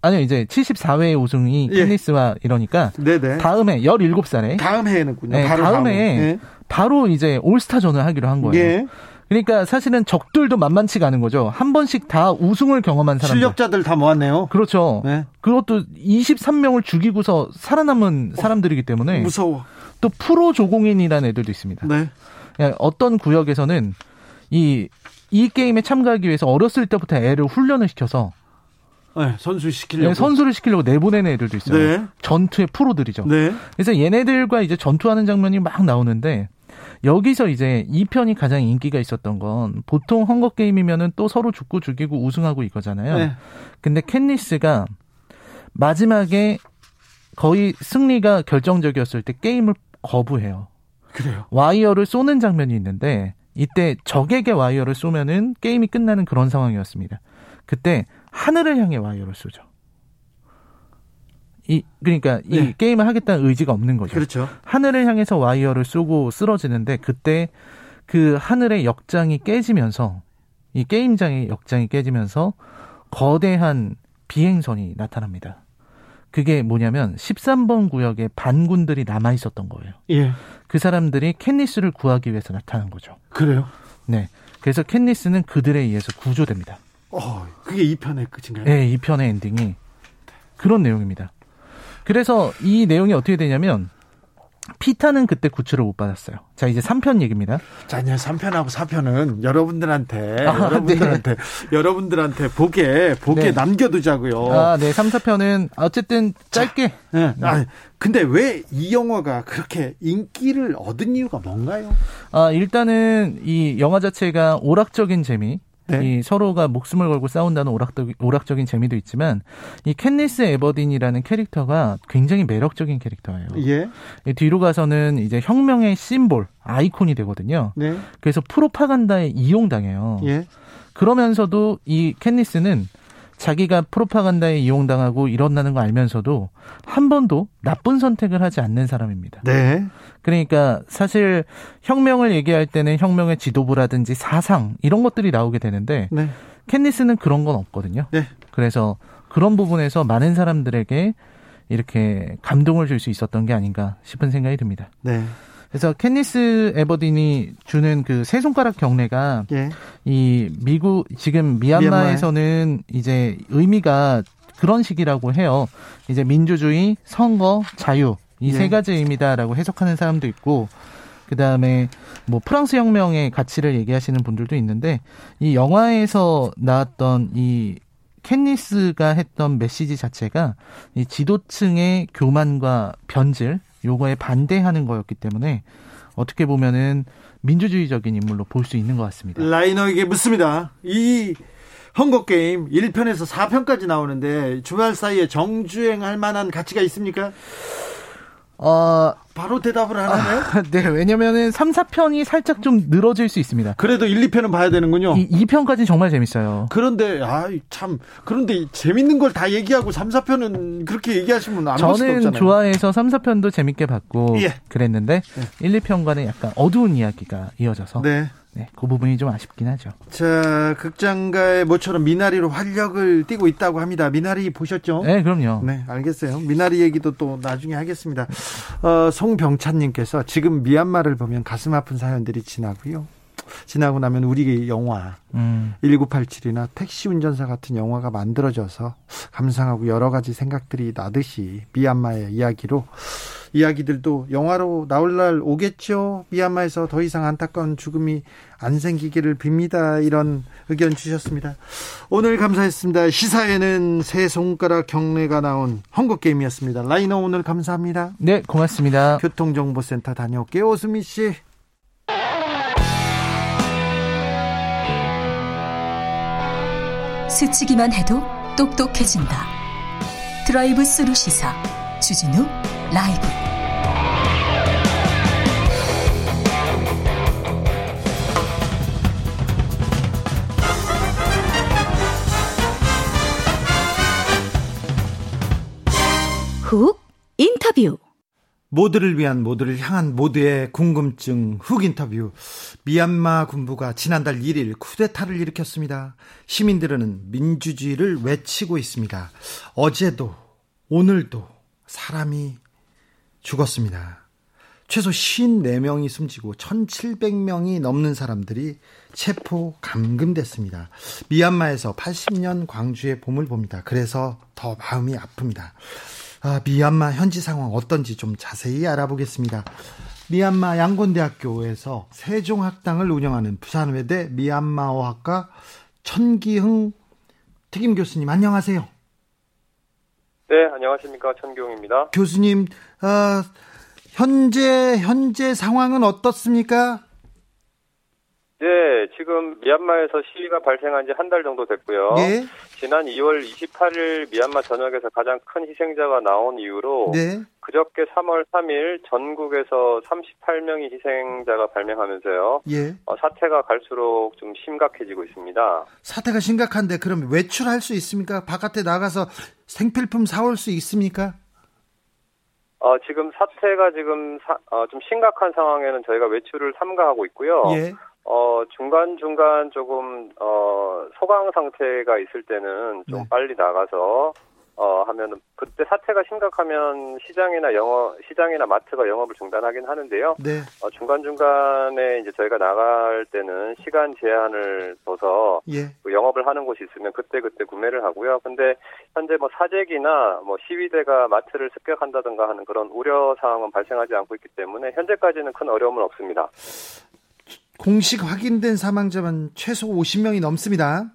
아니요, 이제 74회 우승이 예. 캔니스와 이러니까 네네. 다음 해 17살에 다음 해에는군요. 네, 바로 다음 해에 예. 바로 이제 올스타전을 하기로 한 거예요. 예. 그러니까 사실은 적들도 만만치가 않은 거죠. 한 번씩 다 우승을 경험한 사람들. 실력자들 다 모았네요. 그렇죠. 네. 그것도 23명을 죽이고서 살아남은 어, 사람들이기 때문에 무서워. 또 프로 조공인이라는 애들도 있습니다. 네. 어떤 구역에서는 이, 이 게임에 참가하기 위해서 어렸을 때부터 애를 훈련을 시켜서 네, 선수 시키려고. 네, 선수를 시키려고 내보내는 애들도 있어요. 네. 전투의 프로들이죠. 네. 그래서 얘네들과 이제 전투하는 장면이 막 나오는데 여기서 이제 이 편이 가장 인기가 있었던 건 보통 헝거 게임이면은 또 서로 죽고 죽이고 우승하고 이거잖아요. 네. 근데 캔니스가 마지막에 거의 승리가 결정적이었을 때 게임을 거부해요. 그래요. 와이어를 쏘는 장면이 있는데 이때 적에게 와이어를 쏘면은 게임이 끝나는 그런 상황이었습니다. 그때 하늘을 향해 와이어를 쏘죠. 이 그러니까 이 네. 게임을 하겠다는 의지가 없는 거죠. 그렇죠. 하늘을 향해서 와이어를 쏘고 쓰러지는데 그때 그 하늘의 역장이 깨지면서 이 게임장의 역장이 깨지면서 거대한 비행선이 나타납니다. 그게 뭐냐면 13번 구역에 반군들이 남아 있었던 거예요. 예. 그 사람들이 캔니스를 구하기 위해서 나타난 거죠. 그래요? 네. 그래서 캔니스는 그들에 의해서 구조됩니다. 어, 그게 2편의 끝인가요? 네, 2편의 엔딩이 그런 내용입니다. 그래서 이 내용이 어떻게 되냐면 피타는 그때 구출을 못 받았어요. 자, 이제 3편 얘기입니다. 자, 이제 3편하고 4편은 여러분들한테, 아, 여러분들한테, 네. 여러분들한테 보게, 보게 네. 남겨두자고요. 아, 네. 3, 4편은 어쨌든 짧게. 자, 네. 아, 근데 왜 이 영화가 그렇게 인기를 얻은 이유가 뭔가요? 아, 일단은 이 영화 자체가 오락적인 재미, 네. 이 서로가 목숨을 걸고 싸운다는 오락적, 오락적인 재미도 있지만 이 캔니스 에버딘이라는 캐릭터가 굉장히 매력적인 캐릭터예요. 예. 뒤로 가서는 이제 혁명의 심볼, 아이콘이 되거든요. 네. 그래서 프로파간다에 이용당해요. 예. 그러면서도 이 캔니스는 자기가 프로파간다에 이용당하고 일어나는 거 알면서도 한 번도 나쁜 선택을 하지 않는 사람입니다. 네. 그러니까 사실 혁명을 얘기할 때는 혁명의 지도부라든지 사상 이런 것들이 나오게 되는데 네. 캔니스는 그런 건 없거든요. 네. 그래서 그런 부분에서 많은 사람들에게 이렇게 감동을 줄 수 있었던 게 아닌가 싶은 생각이 듭니다. 네. 그래서 캔니스 에버딘이 주는 그 세 손가락 경례가 예. 이 미국 지금 미얀마에서는 미얀마 이제 의미가 그런 식이라고 해요. 이제 민주주의, 선거, 자유 이세 예. 가지 의미다라고 해석하는 사람도 있고 그 다음에 뭐 프랑스 혁명의 가치를 얘기하시는 분들도 있는데 이 영화에서 나왔던 이 캔니스가 했던 메시지 자체가 이 지도층의 교만과 변질 요거에 반대하는 거였기 때문에 어떻게 보면은 민주주의적인 인물로 볼 수 있는 것 같습니다. 라이너에게 묻습니다. 이 헝거 게임 1편에서 4편까지 나오는데 주말 사이에 정주행할 만한 가치가 있습니까? 어, 바로 대답을 안 하나요? 아, 네, 왜냐면은 3, 4편이 살짝 좀 늘어질 수 있습니다. 그래도 1, 2편은 봐야 되는군요. 이, 2편까지는 정말 재밌어요. 그런데, 아, 참, 그런데 재밌는 걸 다 얘기하고 3, 4편은 그렇게 얘기하시면 없잖아요. 저는 좋아해서 3, 4편도 재밌게 봤고 예. 그랬는데 네. 1, 2편과는 약간 어두운 이야기가 이어져서 네. 네, 그 부분이 좀 아쉽긴 하죠. 자, 극장가의 모처럼 미나리로 활력을 띠고 있다고 합니다. 미나리 보셨죠? 네, 그럼요. 네, 알겠어요. 미나리 얘기도 또 나중에 하겠습니다. 어, 송병찬님께서 지금 미얀마를 보면 가슴 아픈 사연들이 지나고요. 지나고 나면 우리 영화 음. 1987이나 택시 운전사 같은 영화가 만들어져서 감상하고 여러 가지 생각들이 나듯이 미얀마의 이야기로 이야기들도 영화로 나올 날 오겠죠. 미얀마에서 더 이상 안타까운 죽음이 안 생기기를 빕니다. 이런 의견 주셨습니다. 오늘 감사했습니다. 시사에는 새 손가락 경례가 나온 헝거게임이었습니다. 라이너 오늘 감사합니다. 네, 고맙습니다. 교통정보센터 다녀올게요. 오수미 씨. 스치기만 해도 똑똑해진다. 드라이브 스루 시사 주진우 라이브 훅 인터뷰 모두를 위한 모두를 향한 모두의 궁금증 훅 인터뷰. 미얀마 군부가 지난달 1일 쿠데타를 일으켰습니다. 시민들은 민주주의를 외치고 있습니다. 어제도 오늘도 사람이 죽었습니다. 최소 54명이 숨지고 1,700명이 넘는 사람들이 체포 감금됐습니다. 미얀마에서 80년 광주의 봄을 봅니다. 그래서 더 마음이 아픕니다. 아, 미얀마 현지 상황 어떤지 좀 자세히 알아보겠습니다. 미얀마 양곤대학교에서 세종학당을 운영하는 부산외대 미얀마어학과 천기흥 특임 교수님 안녕하세요. 네, 안녕하십니까 천기흥입니다. 교수님, 어, 현재 현재 상황은 어떻습니까? 네, 지금 미얀마에서 시위가 발생한 지 한 달 정도 됐고요. 네. 지난 2월 28일 미얀마 전역에서 가장 큰 희생자가 나온 이후로 네. 그저께 3월 3일 전국에서 38명의 희생자가 발명하면서요. 예. 어, 사태가 갈수록 좀 심각해지고 있습니다. 사태가 심각한데 그럼 외출할 수 있습니까? 바깥에 나가서 생필품 사올 수 있습니까? 어, 지금 사태가 지금 사, 어, 좀 심각한 상황에는 저희가 외출을 삼가하고 있고요. 예. 어, 중간중간 조금, 어, 소강 상태가 있을 때는 좀 네. 빨리 나가서, 어, 하면은, 그때 사태가 심각하면 시장이나 영업, 시장이나 마트가 영업을 중단하긴 하는데요. 네. 어, 중간중간에 이제 저희가 나갈 때는 시간 제한을 둬서 예. 그 영업을 하는 곳이 있으면 그때그때 구매를 하고요. 근데 현재 뭐 사재기나 뭐 시위대가 마트를 습격한다든가 하는 그런 우려 상황은 발생하지 않고 있기 때문에 현재까지는 큰 어려움은 없습니다. 공식 확인된 사망자만 최소 50명이 넘습니다.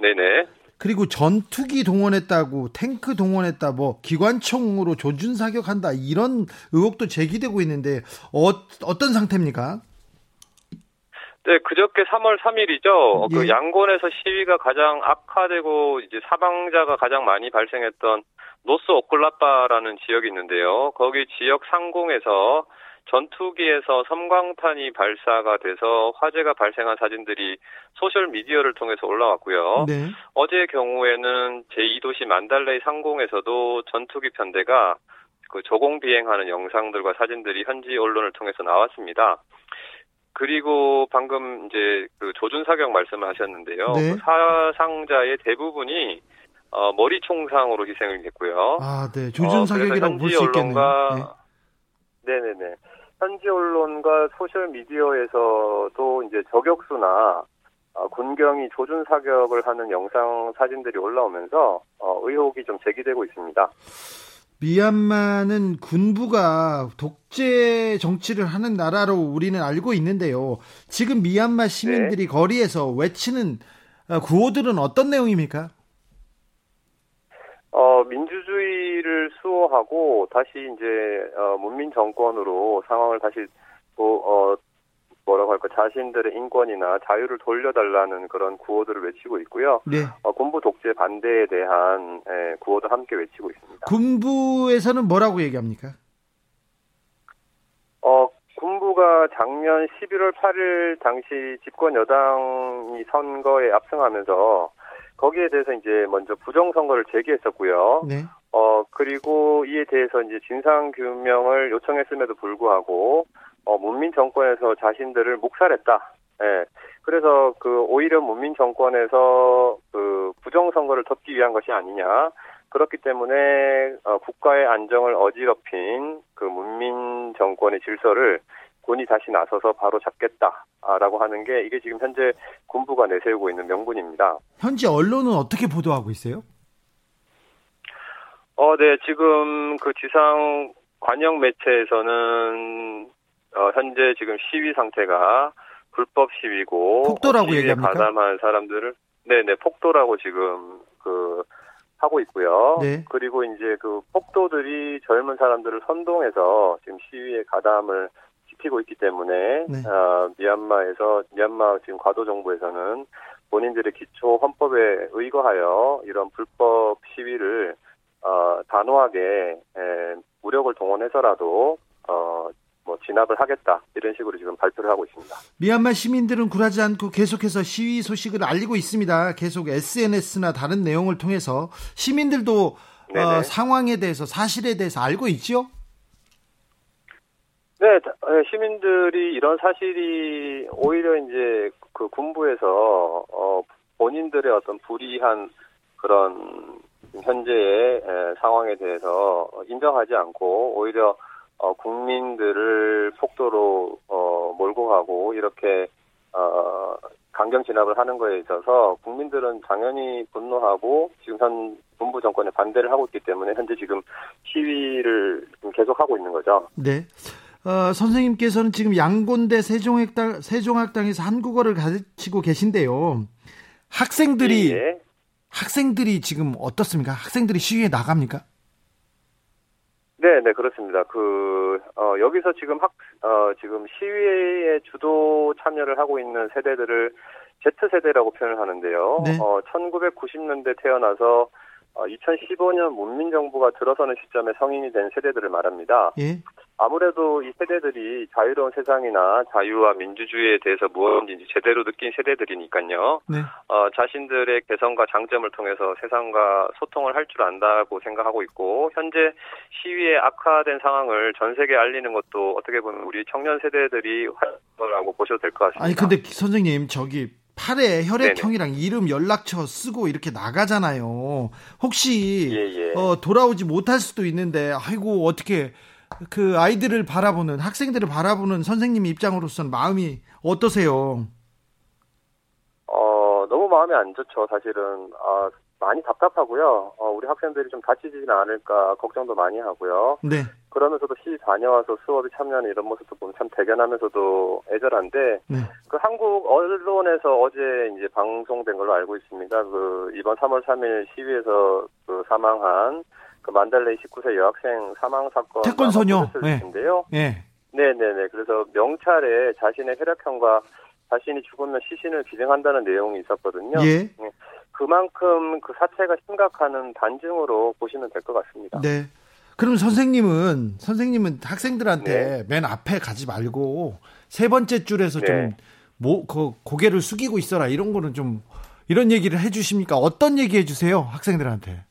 네네. 그리고 전투기 동원했다고 탱크 동원했다 뭐 기관총으로 조준 사격한다 이런 의혹도 제기되고 있는데 어, 어떤 상태입니까? 네, 그저께 3월 3일이죠. 예. 그 양곤에서 시위가 가장 악화되고 이제 사망자가 가장 많이 발생했던 노스 오클라빠라는 지역이 있는데요. 거기 지역 상공에서 전투기에서 섬광탄이 발사가 돼서 화재가 발생한 사진들이 소셜 미디어를 통해서 올라왔고요. 네. 어제 경우에는 제2도시 만달레이 상공에서도 전투기 편대가 그 저공 비행하는 영상들과 사진들이 현지 언론을 통해서 나왔습니다. 그리고 방금 이제 그 조준 사격 말씀을 하셨는데요. 네. 그 사상자의 대부분이 어, 머리 총상으로 희생을 했고요. 아, 네. 조준 사격이라고 어, 볼수 있겠네요. 네. 네네네. 현지 언론과 소셜 미디어에서도 이제 저격수나 어, 군경이 조준 사격을 하는 영상 사진들이 올라오면서 어, 의혹이 좀 제기되고 있습니다. 미얀마는 군부가 독재 정치를 하는 나라로 우리는 알고 있는데요. 지금 미얀마 시민들이 네. 거리에서 외치는 어, 구호들은 어떤 내용입니까? 어, 민주주의를 수호하고 다시 이제 어, 문민 정권으로 상황을 다시 또 어, 뭐라고 할까 자신들의 인권이나 자유를 돌려달라는 그런 구호들을 외치고 있고요. 네. 어, 군부 독재 반대에 대한 예, 구호도 함께 외치고 있습니다. 군부에서는 뭐라고 얘기합니까? 어, 군부가 작년 11월 8일 당시 집권 여당이 선거에 압승하면서 거기에 대해서 이제 먼저 부정 선거를 제기했었고요. 네. 어 그리고 이에 대해서 이제 진상 규명을 요청했음에도 불구하고 어 문민 정권에서 자신들을 묵살했다. 예. 그래서 그 오히려 문민 정권에서 그 부정 선거를 덮기 위한 것이 아니냐. 그렇기 때문에 어, 국가의 안정을 어지럽힌 그 문민 정권의 질서를 군이 다시 나서서 바로 잡겠다라고 하는 게 이게 지금 현재 군부가 내세우고 있는 명분입니다. 현지 언론은 어떻게 보도하고 있어요? 어, 네, 지금 그 지상 관영 매체에서는 어, 현재 지금 시위 상태가 불법 시위고 폭도라고 얘기합니까? 가담한 사람들을 네네 폭도라고 지금 그 하고 있고요. 네. 그리고 이제 그 폭도들이 젊은 사람들을 선동해서 지금 시위에 가담을 지키고 있기 때문에 네. 어, 미얀마에서 미얀마 지금 과도 정부에서는 본인들의 기초 헌법에 의거하여 이런 불법 시위를 어, 단호하게 에, 무력을 동원해서라도 어, 뭐 진압을 하겠다 이런 식으로 지금 발표를 하고 있습니다. 미얀마 시민들은 굴하지 않고 계속해서 시위 소식을 알리고 있습니다. 계속 SNS나 다른 내용을 통해서 시민들도 어, 상황에 대해서 사실에 대해서 알고 있죠? 네, 시민들이 이런 사실이 오히려 이제 그 군부에서 어 본인들의 어떤 불이한 그런 현재의 상황에 대해서 인정하지 않고 오히려 어 국민들을 폭도로 어 몰고 가고 이렇게 어 강경 진압을 하는 거에 있어서 국민들은 당연히 분노하고 지금 현 군부 정권에 반대를 하고 있기 때문에 현재 지금 시위를 계속 하고 있는 거죠. 네. 어, 선생님께서는 지금 양곤대 세종학당, 세종학당에서 한국어를 가르치고 계신데요. 학생들이 예. 예. 학생들이 지금 어떻습니까? 학생들이 시위에 나갑니까? 네, 네, 그렇습니다. 그, 어, 여기서 지금 학, 어, 지금 시위에 주도 참여를 하고 있는 세대들을 Z세대라고 표현을 하는데요. 네. 어, 1990년대 태어나서 어, 2015년 문민 정부가 들어서는 시점에 성인이 된 세대들을 말합니다. 예. 아무래도 이 세대들이 자유로운 세상이나 자유와 민주주의에 대해서 무엇인지 제대로 느낀 세대들이니까요. 네. 어, 자신들의 개성과 장점을 통해서 세상과 소통을 할 줄 안다고 생각하고 있고 현재 시위에 악화된 상황을 전 세계에 알리는 것도 어떻게 보면 우리 청년 세대들이 활동하고 보셔도 될 것 같습니다. 아니 근데 선생님 저기 팔에 혈액형이랑 네네. 이름 연락처 쓰고 이렇게 나가잖아요. 혹시 예, 예. 어, 돌아오지 못할 수도 있는데 아이고 어떻게 그 아이들을 바라보는 학생들을 바라보는 선생님 입장으로서는 마음이 어떠세요? 마음이 안 좋죠. 사실은 아, 많이 답답하고요. 어, 우리 학생들이 좀 다치지는 않을까 걱정도 많이 하고요. 네. 그러면서도 시 다녀와서 수업에 참여하는 이런 모습도 보면 참 대견하면서도 애절한데 네. 그 한국 언론에서 어제 이제 방송된 걸로 알고 있습니다. 그 이번 3월 3일 시위에서 그 사망한 그 만달레이 19세 여학생 사망 사건 태권 소녀 인데요. 네. 네, 네, 네. 그래서 명찰에 자신의 혈액형과 자신이 죽으면 시신을 기증한다는 내용이 있었거든요. 예. 네. 그만큼 그 사태가 심각한 반증으로 보시면 될 것 같습니다. 네. 그럼 선생님은 선생님은 학생들한테 네. 맨 앞에 가지 말고 세 번째 줄에서 네. 좀 뭐, 그 고개를 숙이고 있어라 이런 거는 좀 이런 얘기를 해 주십니까? 어떤 얘기 해 주세요 학생들한테?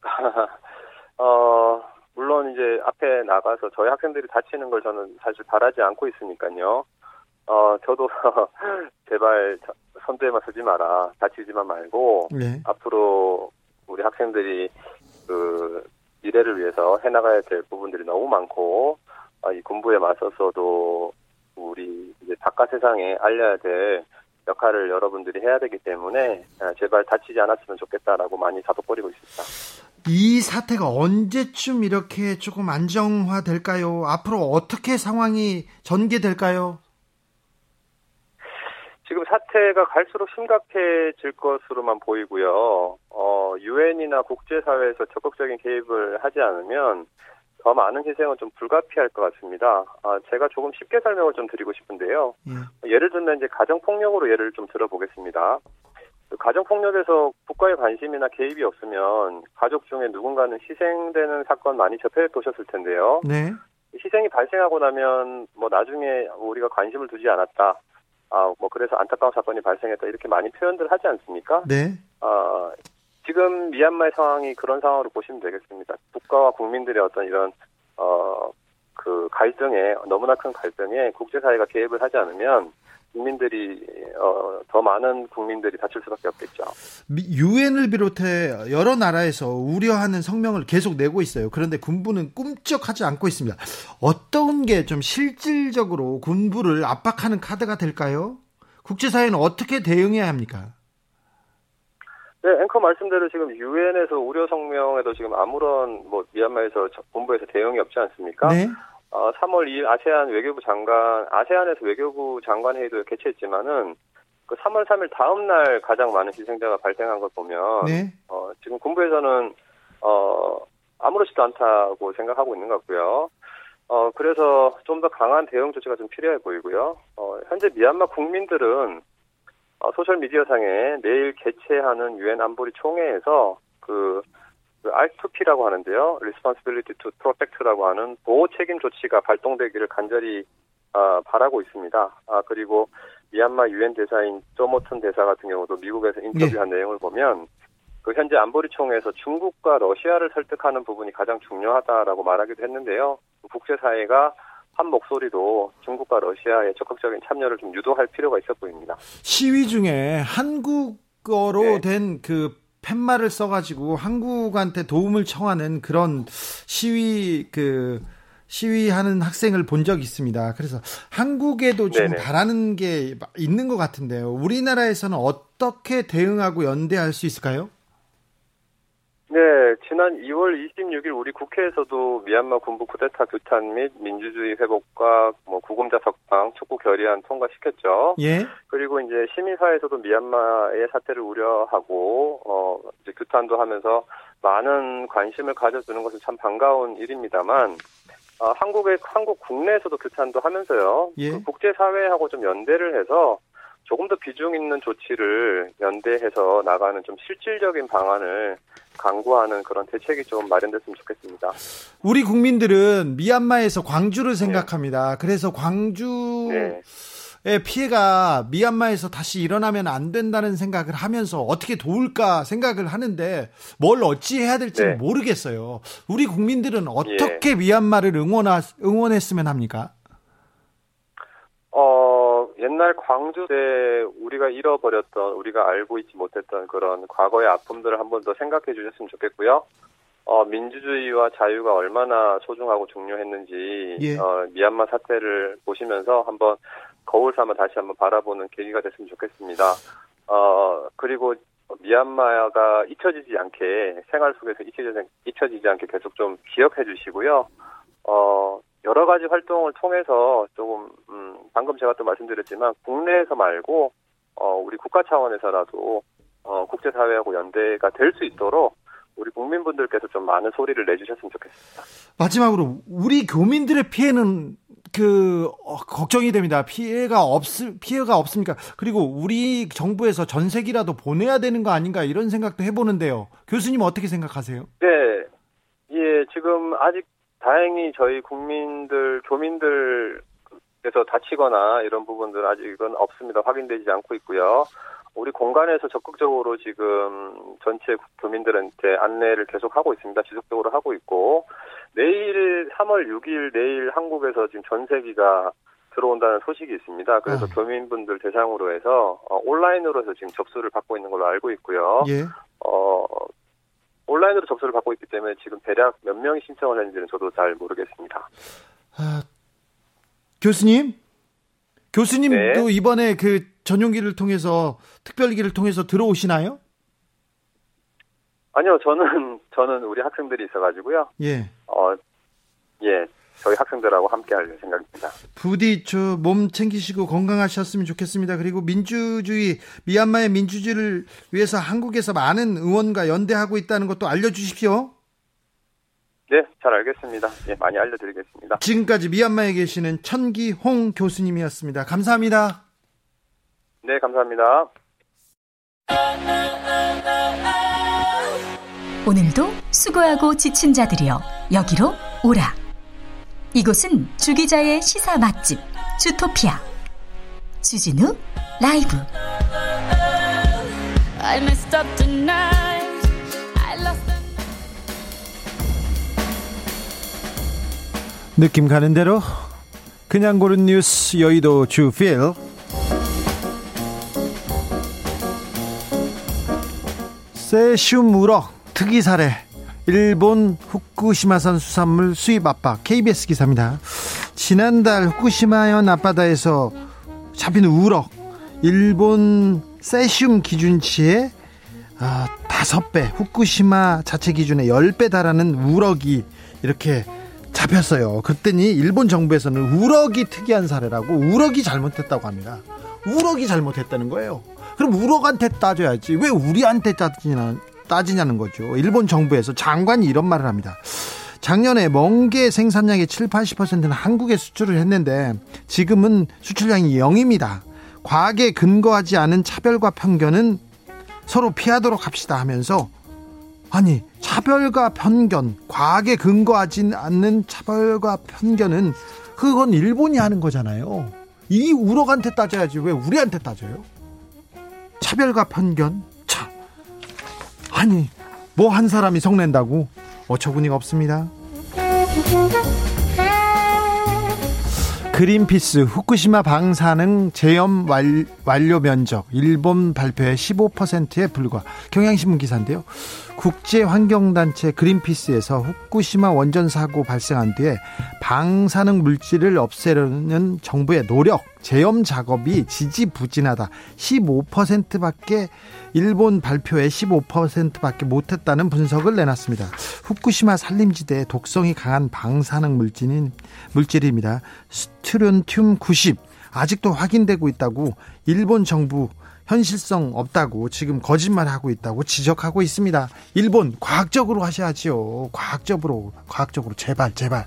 어 물론 이제 앞에 나가서 저희 학생들이 다치는 걸 저는 사실 바라지 않고 있으니까요. 어 저도 제발 선두에만 서지 마라 다치지만 말고 네. 앞으로 우리 학생들이 그 미래를 위해서 해나가야 될 부분들이 너무 많고 어, 이 군부에 맞서서도 우리 이제 바깥 세상에 알려야 될 역할을 여러분들이 해야 되기 때문에 어, 제발 다치지 않았으면 좋겠다라고 많이 자독거리고 있습니다. 이 사태가 언제쯤 이렇게 조금 안정화될까요? 앞으로 어떻게 상황이 전개될까요? 지금 사태가 갈수록 심각해질 것으로만 보이고요. 어, 유엔이나 국제사회에서 적극적인 개입을 하지 않으면 더 많은 희생은 좀 불가피할 것 같습니다. 아, 제가 조금 쉽게 설명을 좀 드리고 싶은데요. 예. 예를 들면 이제 가정폭력으로 예를 좀 들어보겠습니다. 그 가정폭력에서 국가의 관심이나 개입이 없으면 가족 중에 누군가는 희생되는 사건 많이 접해보셨을 텐데요. 네. 희생이 발생하고 나면 뭐 나중에 우리가 관심을 두지 않았다. 아, 뭐 그래서 안타까운 사건이 발생했다 이렇게 많이 표현들 하지 않습니까? 네. 아, 지금 미얀마의 상황이 그런 상황으로 보시면 되겠습니다. 국가와 국민들의 어떤 이런 어 그 갈등에 너무나 큰 갈등에 국제사회가 개입을 하지 않으면 국민들이 어, 더 많은 국민들이 다칠 수밖에 없겠죠. 유엔을 비롯해 여러 나라에서 우려하는 성명을 계속 내고 있어요. 그런데 군부는 꿈쩍하지 않고 있습니다. 어떤 게 좀 실질적으로 군부를 압박하는 카드가 될까요? 국제사회는 어떻게 대응해야 합니까? 네, 앵커 말씀대로 지금 유엔에서 우려 성명에도 지금 아무런 뭐 미얀마에서 본부에서 대응이 없지 않습니까? 네. 어, 3월 2일 아세안 외교부 장관, 아세안에서 외교부 장관 회의도 개최했지만은 그 3월 3일 다음 날 가장 많은 희생자가 발생한 걸 보면 네. 어, 지금 군부에서는 어, 아무렇지도 않다고 생각하고 있는 것 같고요. 어, 그래서 좀 더 강한 대응 조치가 좀 필요해 보이고요. 어, 현재 미얀마 국민들은 어, 소셜 미디어상에 내일 개최하는 유엔 안보리 총회에서 그그 R2P라고 하는데요. Responsibility to Protect라고 하는 보호 책임 조치가 발동되기를 간절히 어, 바라고 있습니다. 아, 그리고 미얀마 유엔 대사인 쪼모튼 대사 같은 경우도 미국에서 인터뷰한 네. 내용을 보면 그 현재 안보리 총회에서 중국과 러시아를 설득하는 부분이 가장 중요하다라고 말하기도 했는데요. 국제사회가 한 목소리로 중국과 러시아의 적극적인 참여를 좀 유도할 필요가 있어 보입니다. 시위 중에 한국어로 네. 된그 팻말을 써가지고 한국한테 도움을 청하는 그런 시위 그 시위하는 학생을 본 적이 있습니다. 그래서 한국에도 좀 네네. 바라는 게 있는 것 같은데요. 우리나라에서는 어떻게 대응하고 연대할 수 있을까요? 네, 지난 2월 26일 우리 국회에서도 미얀마 군부 쿠데타 규탄 및 민주주의 회복과 뭐 구금자 석방 촉구 결의안 통과시켰죠. 예. 그리고 이제 시민사회에서도 미얀마의 사태를 우려하고 어 이제 규탄도 하면서 많은 관심을 가져주는 것은 참 반가운 일입니다만 어, 한국의 한국 국내에서도 규탄도 하면서요. 예. 그 국제사회하고 좀 연대를 해서 조금 더 비중 있는 조치를 연대해서 나가는 좀 실질적인 방안을 강구하는 그런 대책이 좀 마련됐으면 좋겠습니다. 우리 국민들은 미얀마에서 광주를 생각합니다. 네. 그래서 광주 네. 의 피해가 미얀마에서 다시 일어나면 안 된다는 생각을 하면서 어떻게 도울까 생각을 하는데 뭘 어찌 해야 될지 네. 모르겠어요. 우리 국민들은 어떻게 예. 미얀마를 응원하, 응원했으면 합니까? 어, 옛날 광주 때 우리가 잃어버렸던, 우리가 알고 있지 못했던 그런 과거의 아픔들을 한 번 더 생각해 주셨으면 좋겠고요. 어, 민주주의와 자유가 얼마나 소중하고 중요했는지, 예. 어, 미얀마 사태를 보시면서 한번 거울 삼아 다시 한번 바라보는 계기가 됐으면 좋겠습니다. 어, 그리고 미얀마가 잊혀지지 않게, 생활 속에서 잊혀지지, 않게 계속 좀 기억해 주시고요. 어, 여러 가지 활동을 통해서 조금 음, 방금 제가 또 말씀드렸지만 국내에서 말고 어, 우리 국가 차원에서라도 어, 국제사회하고 연대가 될 수 있도록 우리 국민분들께서 좀 많은 소리를 내주셨으면 좋겠습니다. 마지막으로 우리 교민들의 피해는 그 어, 걱정이 됩니다. 피해가 없 피해가 없습니까? 그리고 우리 정부에서 전세기라도 보내야 되는 거 아닌가 이런 생각도 해보는데요. 교수님 어떻게 생각하세요? 네, 예 지금 아직 다행히 저희 국민들, 교민들께서 다치거나 이런 부분들 아직은 없습니다. 확인되지 않고 있고요. 우리 공간에서 적극적으로 지금 전체 교민들한테 안내를 계속 하고 있습니다. 지속적으로 하고 있고 내일 3월 6일 내일 한국에서 지금 전세기가 들어온다는 소식이 있습니다. 그래서 아. 교민분들 대상으로 해서 어, 온라인으로 해서 지금 접수를 받고 있는 걸로 알고 있고요. 예. 어, 온라인으로 접수를 받고 있기 때문에 지금 대략 몇 명이 신청을 했는지는 저도 잘 모르겠습니다. 아, 교수님? 교수님도 네. 이번에 그 전용기를 통해서 특별기를 통해서 들어오시나요? 아니요, 저는 저는 우리 학생들이 있어가지고요. 예. 어, 예, 저희 학생들하고 함께 할 생각입니다. 부디 저 몸 챙기시고 건강하셨으면 좋겠습니다. 그리고 민주주의 미얀마의 민주주의를 위해서 한국에서 많은 의원과 연대하고 있다는 것도 알려주십시오. 네, 잘 알겠습니다. 예, 많이 알려드리겠습니다. 지금까지 미얀마에 계시는 천기홍 교수님이었습니다. 감사합니다. 네, 감사합니다. 오늘도 수고하고 지친 자들이여 여기로 오라. 이곳은 주기자의 시사 맛집 주토피아. 주진우 라이브. 느낌 가는 대로 그냥 고른 뉴스 여의도 주필. 세슘 우럭 특이 사례 일본 후쿠시마산 수산물 수입 압박 KBS 기사입니다. 지난달 후쿠시마현 앞바다에서 잡힌 우럭 일본 세슘 기준치의 아, 5배 후쿠시마 자체 기준의 10배 달하는 우럭이 이렇게 잡혔어요. 그랬더니 일본 정부에서는 우럭이 특이한 사례라고 우럭이 잘못했다고 합니다. 우럭이 잘못했다는 거예요. 그럼 우럭한테 따져야지. 왜 우리한테 따지나, 따지냐는 거죠. 일본 정부에서 장관이 이런 말을 합니다. 작년에 멍게 생산량의 7, 80%는 한국에 수출을 했는데 지금은 수출량이 0입니다. 과학에 근거하지 않은 차별과 편견은 서로 피하도록 합시다 하면서 아니 차별과 편견 과학에 근거하지 않는 차별과 편견은 그건 일본이 하는 거잖아요. 이 우럭한테 따져야지 왜 우리한테 따져요? 차별과 편견 아니 뭐 한 사람이 성낸다고 어처구니가 없습니다. 그린피스 후쿠시마 방사능 제염 완료 면적 일본 발표의 15%에 불과 경향신문 기사인데요. 국제 환경단체 그린피스에서 후쿠시마 원전 사고 발생한 뒤에 방사능 물질을 없애려는 정부의 노력, 제염 작업이 지지부진하다. 15%밖에 일본 발표에 15%밖에 못했다는 분석을 내놨습니다. 후쿠시마 산림지대의 독성이 강한 방사능 물질인 물질입니다. 스트론튬 90 아직도 확인되고 있다고 일본 정부 현실성 없다고 지금 거짓말하고 있다고 지적하고 있습니다. 일본 과학적으로 하셔야지요. 과학적으로 과학적으로 제발 제발.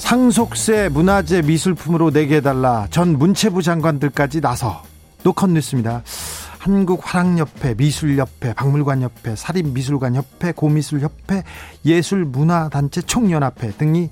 상속세 문화재 미술품으로 내게 해달라 전 문체부 장관들까지 나서 노컷 뉴스입니다. 한국화랑협회, 미술협회, 박물관협회, 사립미술관협회, 고미술협회, 예술문화단체 총연합회 등이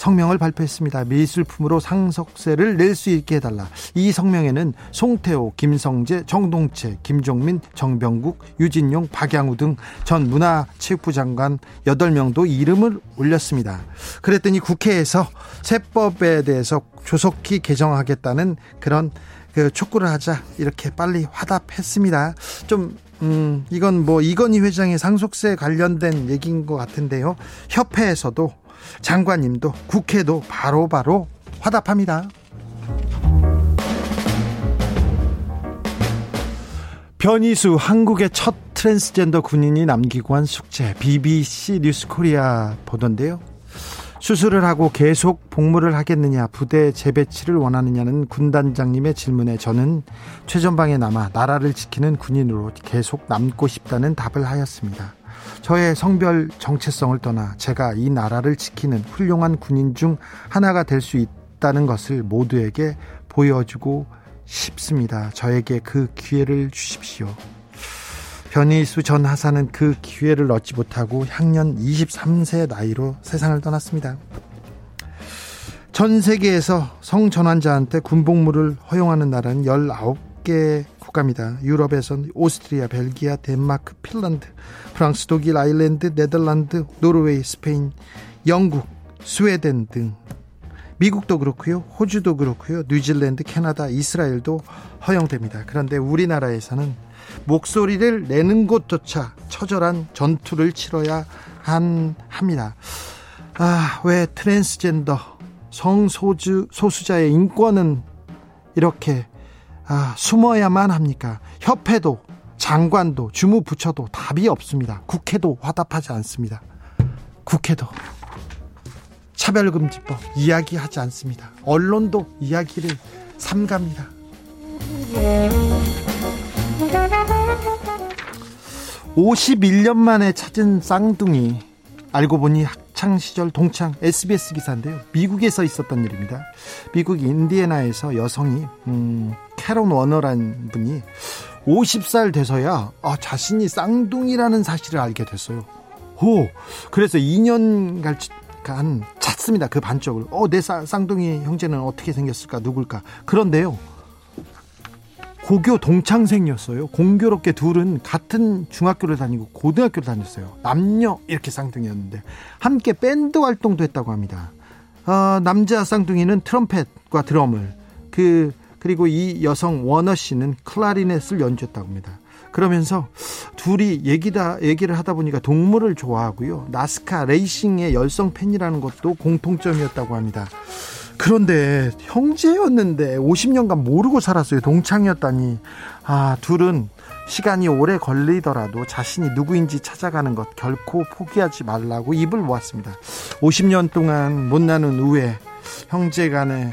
성명을 발표했습니다. 미술품으로 상속세를 낼 수 있게 해달라. 이 성명에는 송태호, 김성재, 정동채, 김종민, 정병국, 유진용, 박양우 등 전 문화체육부 장관 8명도 이름을 올렸습니다. 그랬더니 국회에서 세법에 대해서 조속히 개정하겠다는 그런 그 촉구를 하자 이렇게 빨리 화답했습니다. 좀 음, 이건 뭐 이건희 회장의 상속세 관련된 얘기인 것 같은데요. 협회에서도 장관님도 국회도 바로바로 바로 화답합니다. 변희수 한국의 첫 트랜스젠더 군인이 남기고 간 숙제 BBC 뉴스 코리아 보던데요. 수술을 하고 계속 복무를 하겠느냐, 부대 재배치를 원하느냐는 군단장님의 질문에 저는 최전방에 남아 나라를 지키는 군인으로 계속 남고 싶다는 답을 하였습니다. 저의 성별 정체성을 떠나 제가 이 나라를 지키는 훌륭한 군인 중 하나가 될 수 있다는 것을 모두에게 보여주고 싶습니다. 저에게 그 기회를 주십시오. 변희수 전 하사는 그 기회를 얻지 못하고 향년 23세 나이로 세상을 떠났습니다. 전 세계에서 성전환자한테 군복무를 허용하는 나라는 19 개 국가입니다. 유럽에선 오스트리아, 벨기에, 덴마크, 핀란드, 프랑스, 독일, 아일랜드, 네덜란드, 노르웨이, 스페인, 영국, 스웨덴 등 미국도 그렇고요. 호주도 그렇고요. 뉴질랜드, 캐나다, 이스라엘도 허용됩니다. 그런데 우리나라에서는 목소리를 내는 곳조차 처절한 전투를 치러야 한, 합니다. 아, 왜 트랜스젠더 성소주 소수자의 인권은 이렇게 아, 숨어야만 합니까? 협회도 장관도 주무부처도 답이 없습니다. 국회도 화답하지 않습니다. 국회도 차별금지법 이야기하지 않습니다. 언론도 이야기를 삼갑니다. 51년 만에 찾은 쌍둥이 알고 보니 학창 시절 동창 SBS 기사인데요. 미국에서 있었던 일입니다. 미국 인디애나에서 여성이 음, 캐론 워너라는 분이 50살 돼서야 아, 자신이 쌍둥이라는 사실을 알게 됐어요. 오, 그래서 2년 간 찾습니다. 그 반쪽을. 어, 내 쌍둥이 형제는 어떻게 생겼을까? 누굴까? 그런데요. 고교 동창생이었어요. 공교롭게 둘은 같은 중학교를 다니고 고등학교를 다녔어요. 남녀 이렇게 쌍둥이였는데 함께 밴드 활동도 했다고 합니다. 어, 남자 쌍둥이는 트럼펫과 드럼을 그 그리고 이 여성 워너 씨는 클라리넷을 연주했다고 합니다. 그러면서 둘이 얘기다 얘기를 하다 보니까 동물을 좋아하고요. 나스카 레이싱의 열성 팬이라는 것도 공통점이었다고 합니다. 그런데 형제였는데 50년간 모르고 살았어요. 동창이었다니. 아, 둘은 시간이 오래 걸리더라도 자신이 누구인지 찾아가는 것 결코 포기하지 말라고 입을 모았습니다. 50년 동안 못 나눈 우애, 형제 간의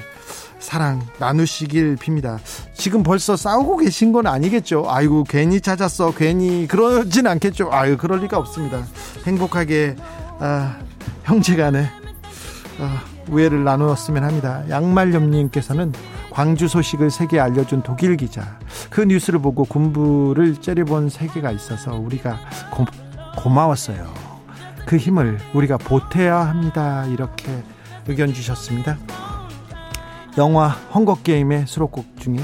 사랑 나누시길 빕니다. 지금 벌써 싸우고 계신 건 아니겠죠? 아이고, 괜히 찾았어. 괜히 그러진 않겠죠? 아유, 그럴 리가 없습니다. 행복하게, 아, 형제 간에, 아, 우애를 나누었으면 합니다. 양말염님께서는 광주 소식을 세계에 알려준 독일 기자. 그 뉴스를 보고 군부를 째려본 세계가 있어서 우리가 고, 고마웠어요. 그 힘을 우리가 보태야 합니다. 이렇게 의견 주셨습니다. 영화 헝거 게임의 수록곡 중에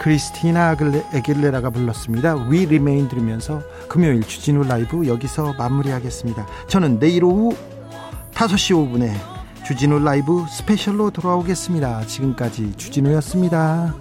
크리스티나 에길레라가 불렀습니다. We Remain 들으면서 금요일 주진우 라이브 여기서 마무리하겠습니다. 저는 내일 오후 5시 5분에 주진우 라이브 스페셜로 돌아오겠습니다. 지금까지 주진우였습니다.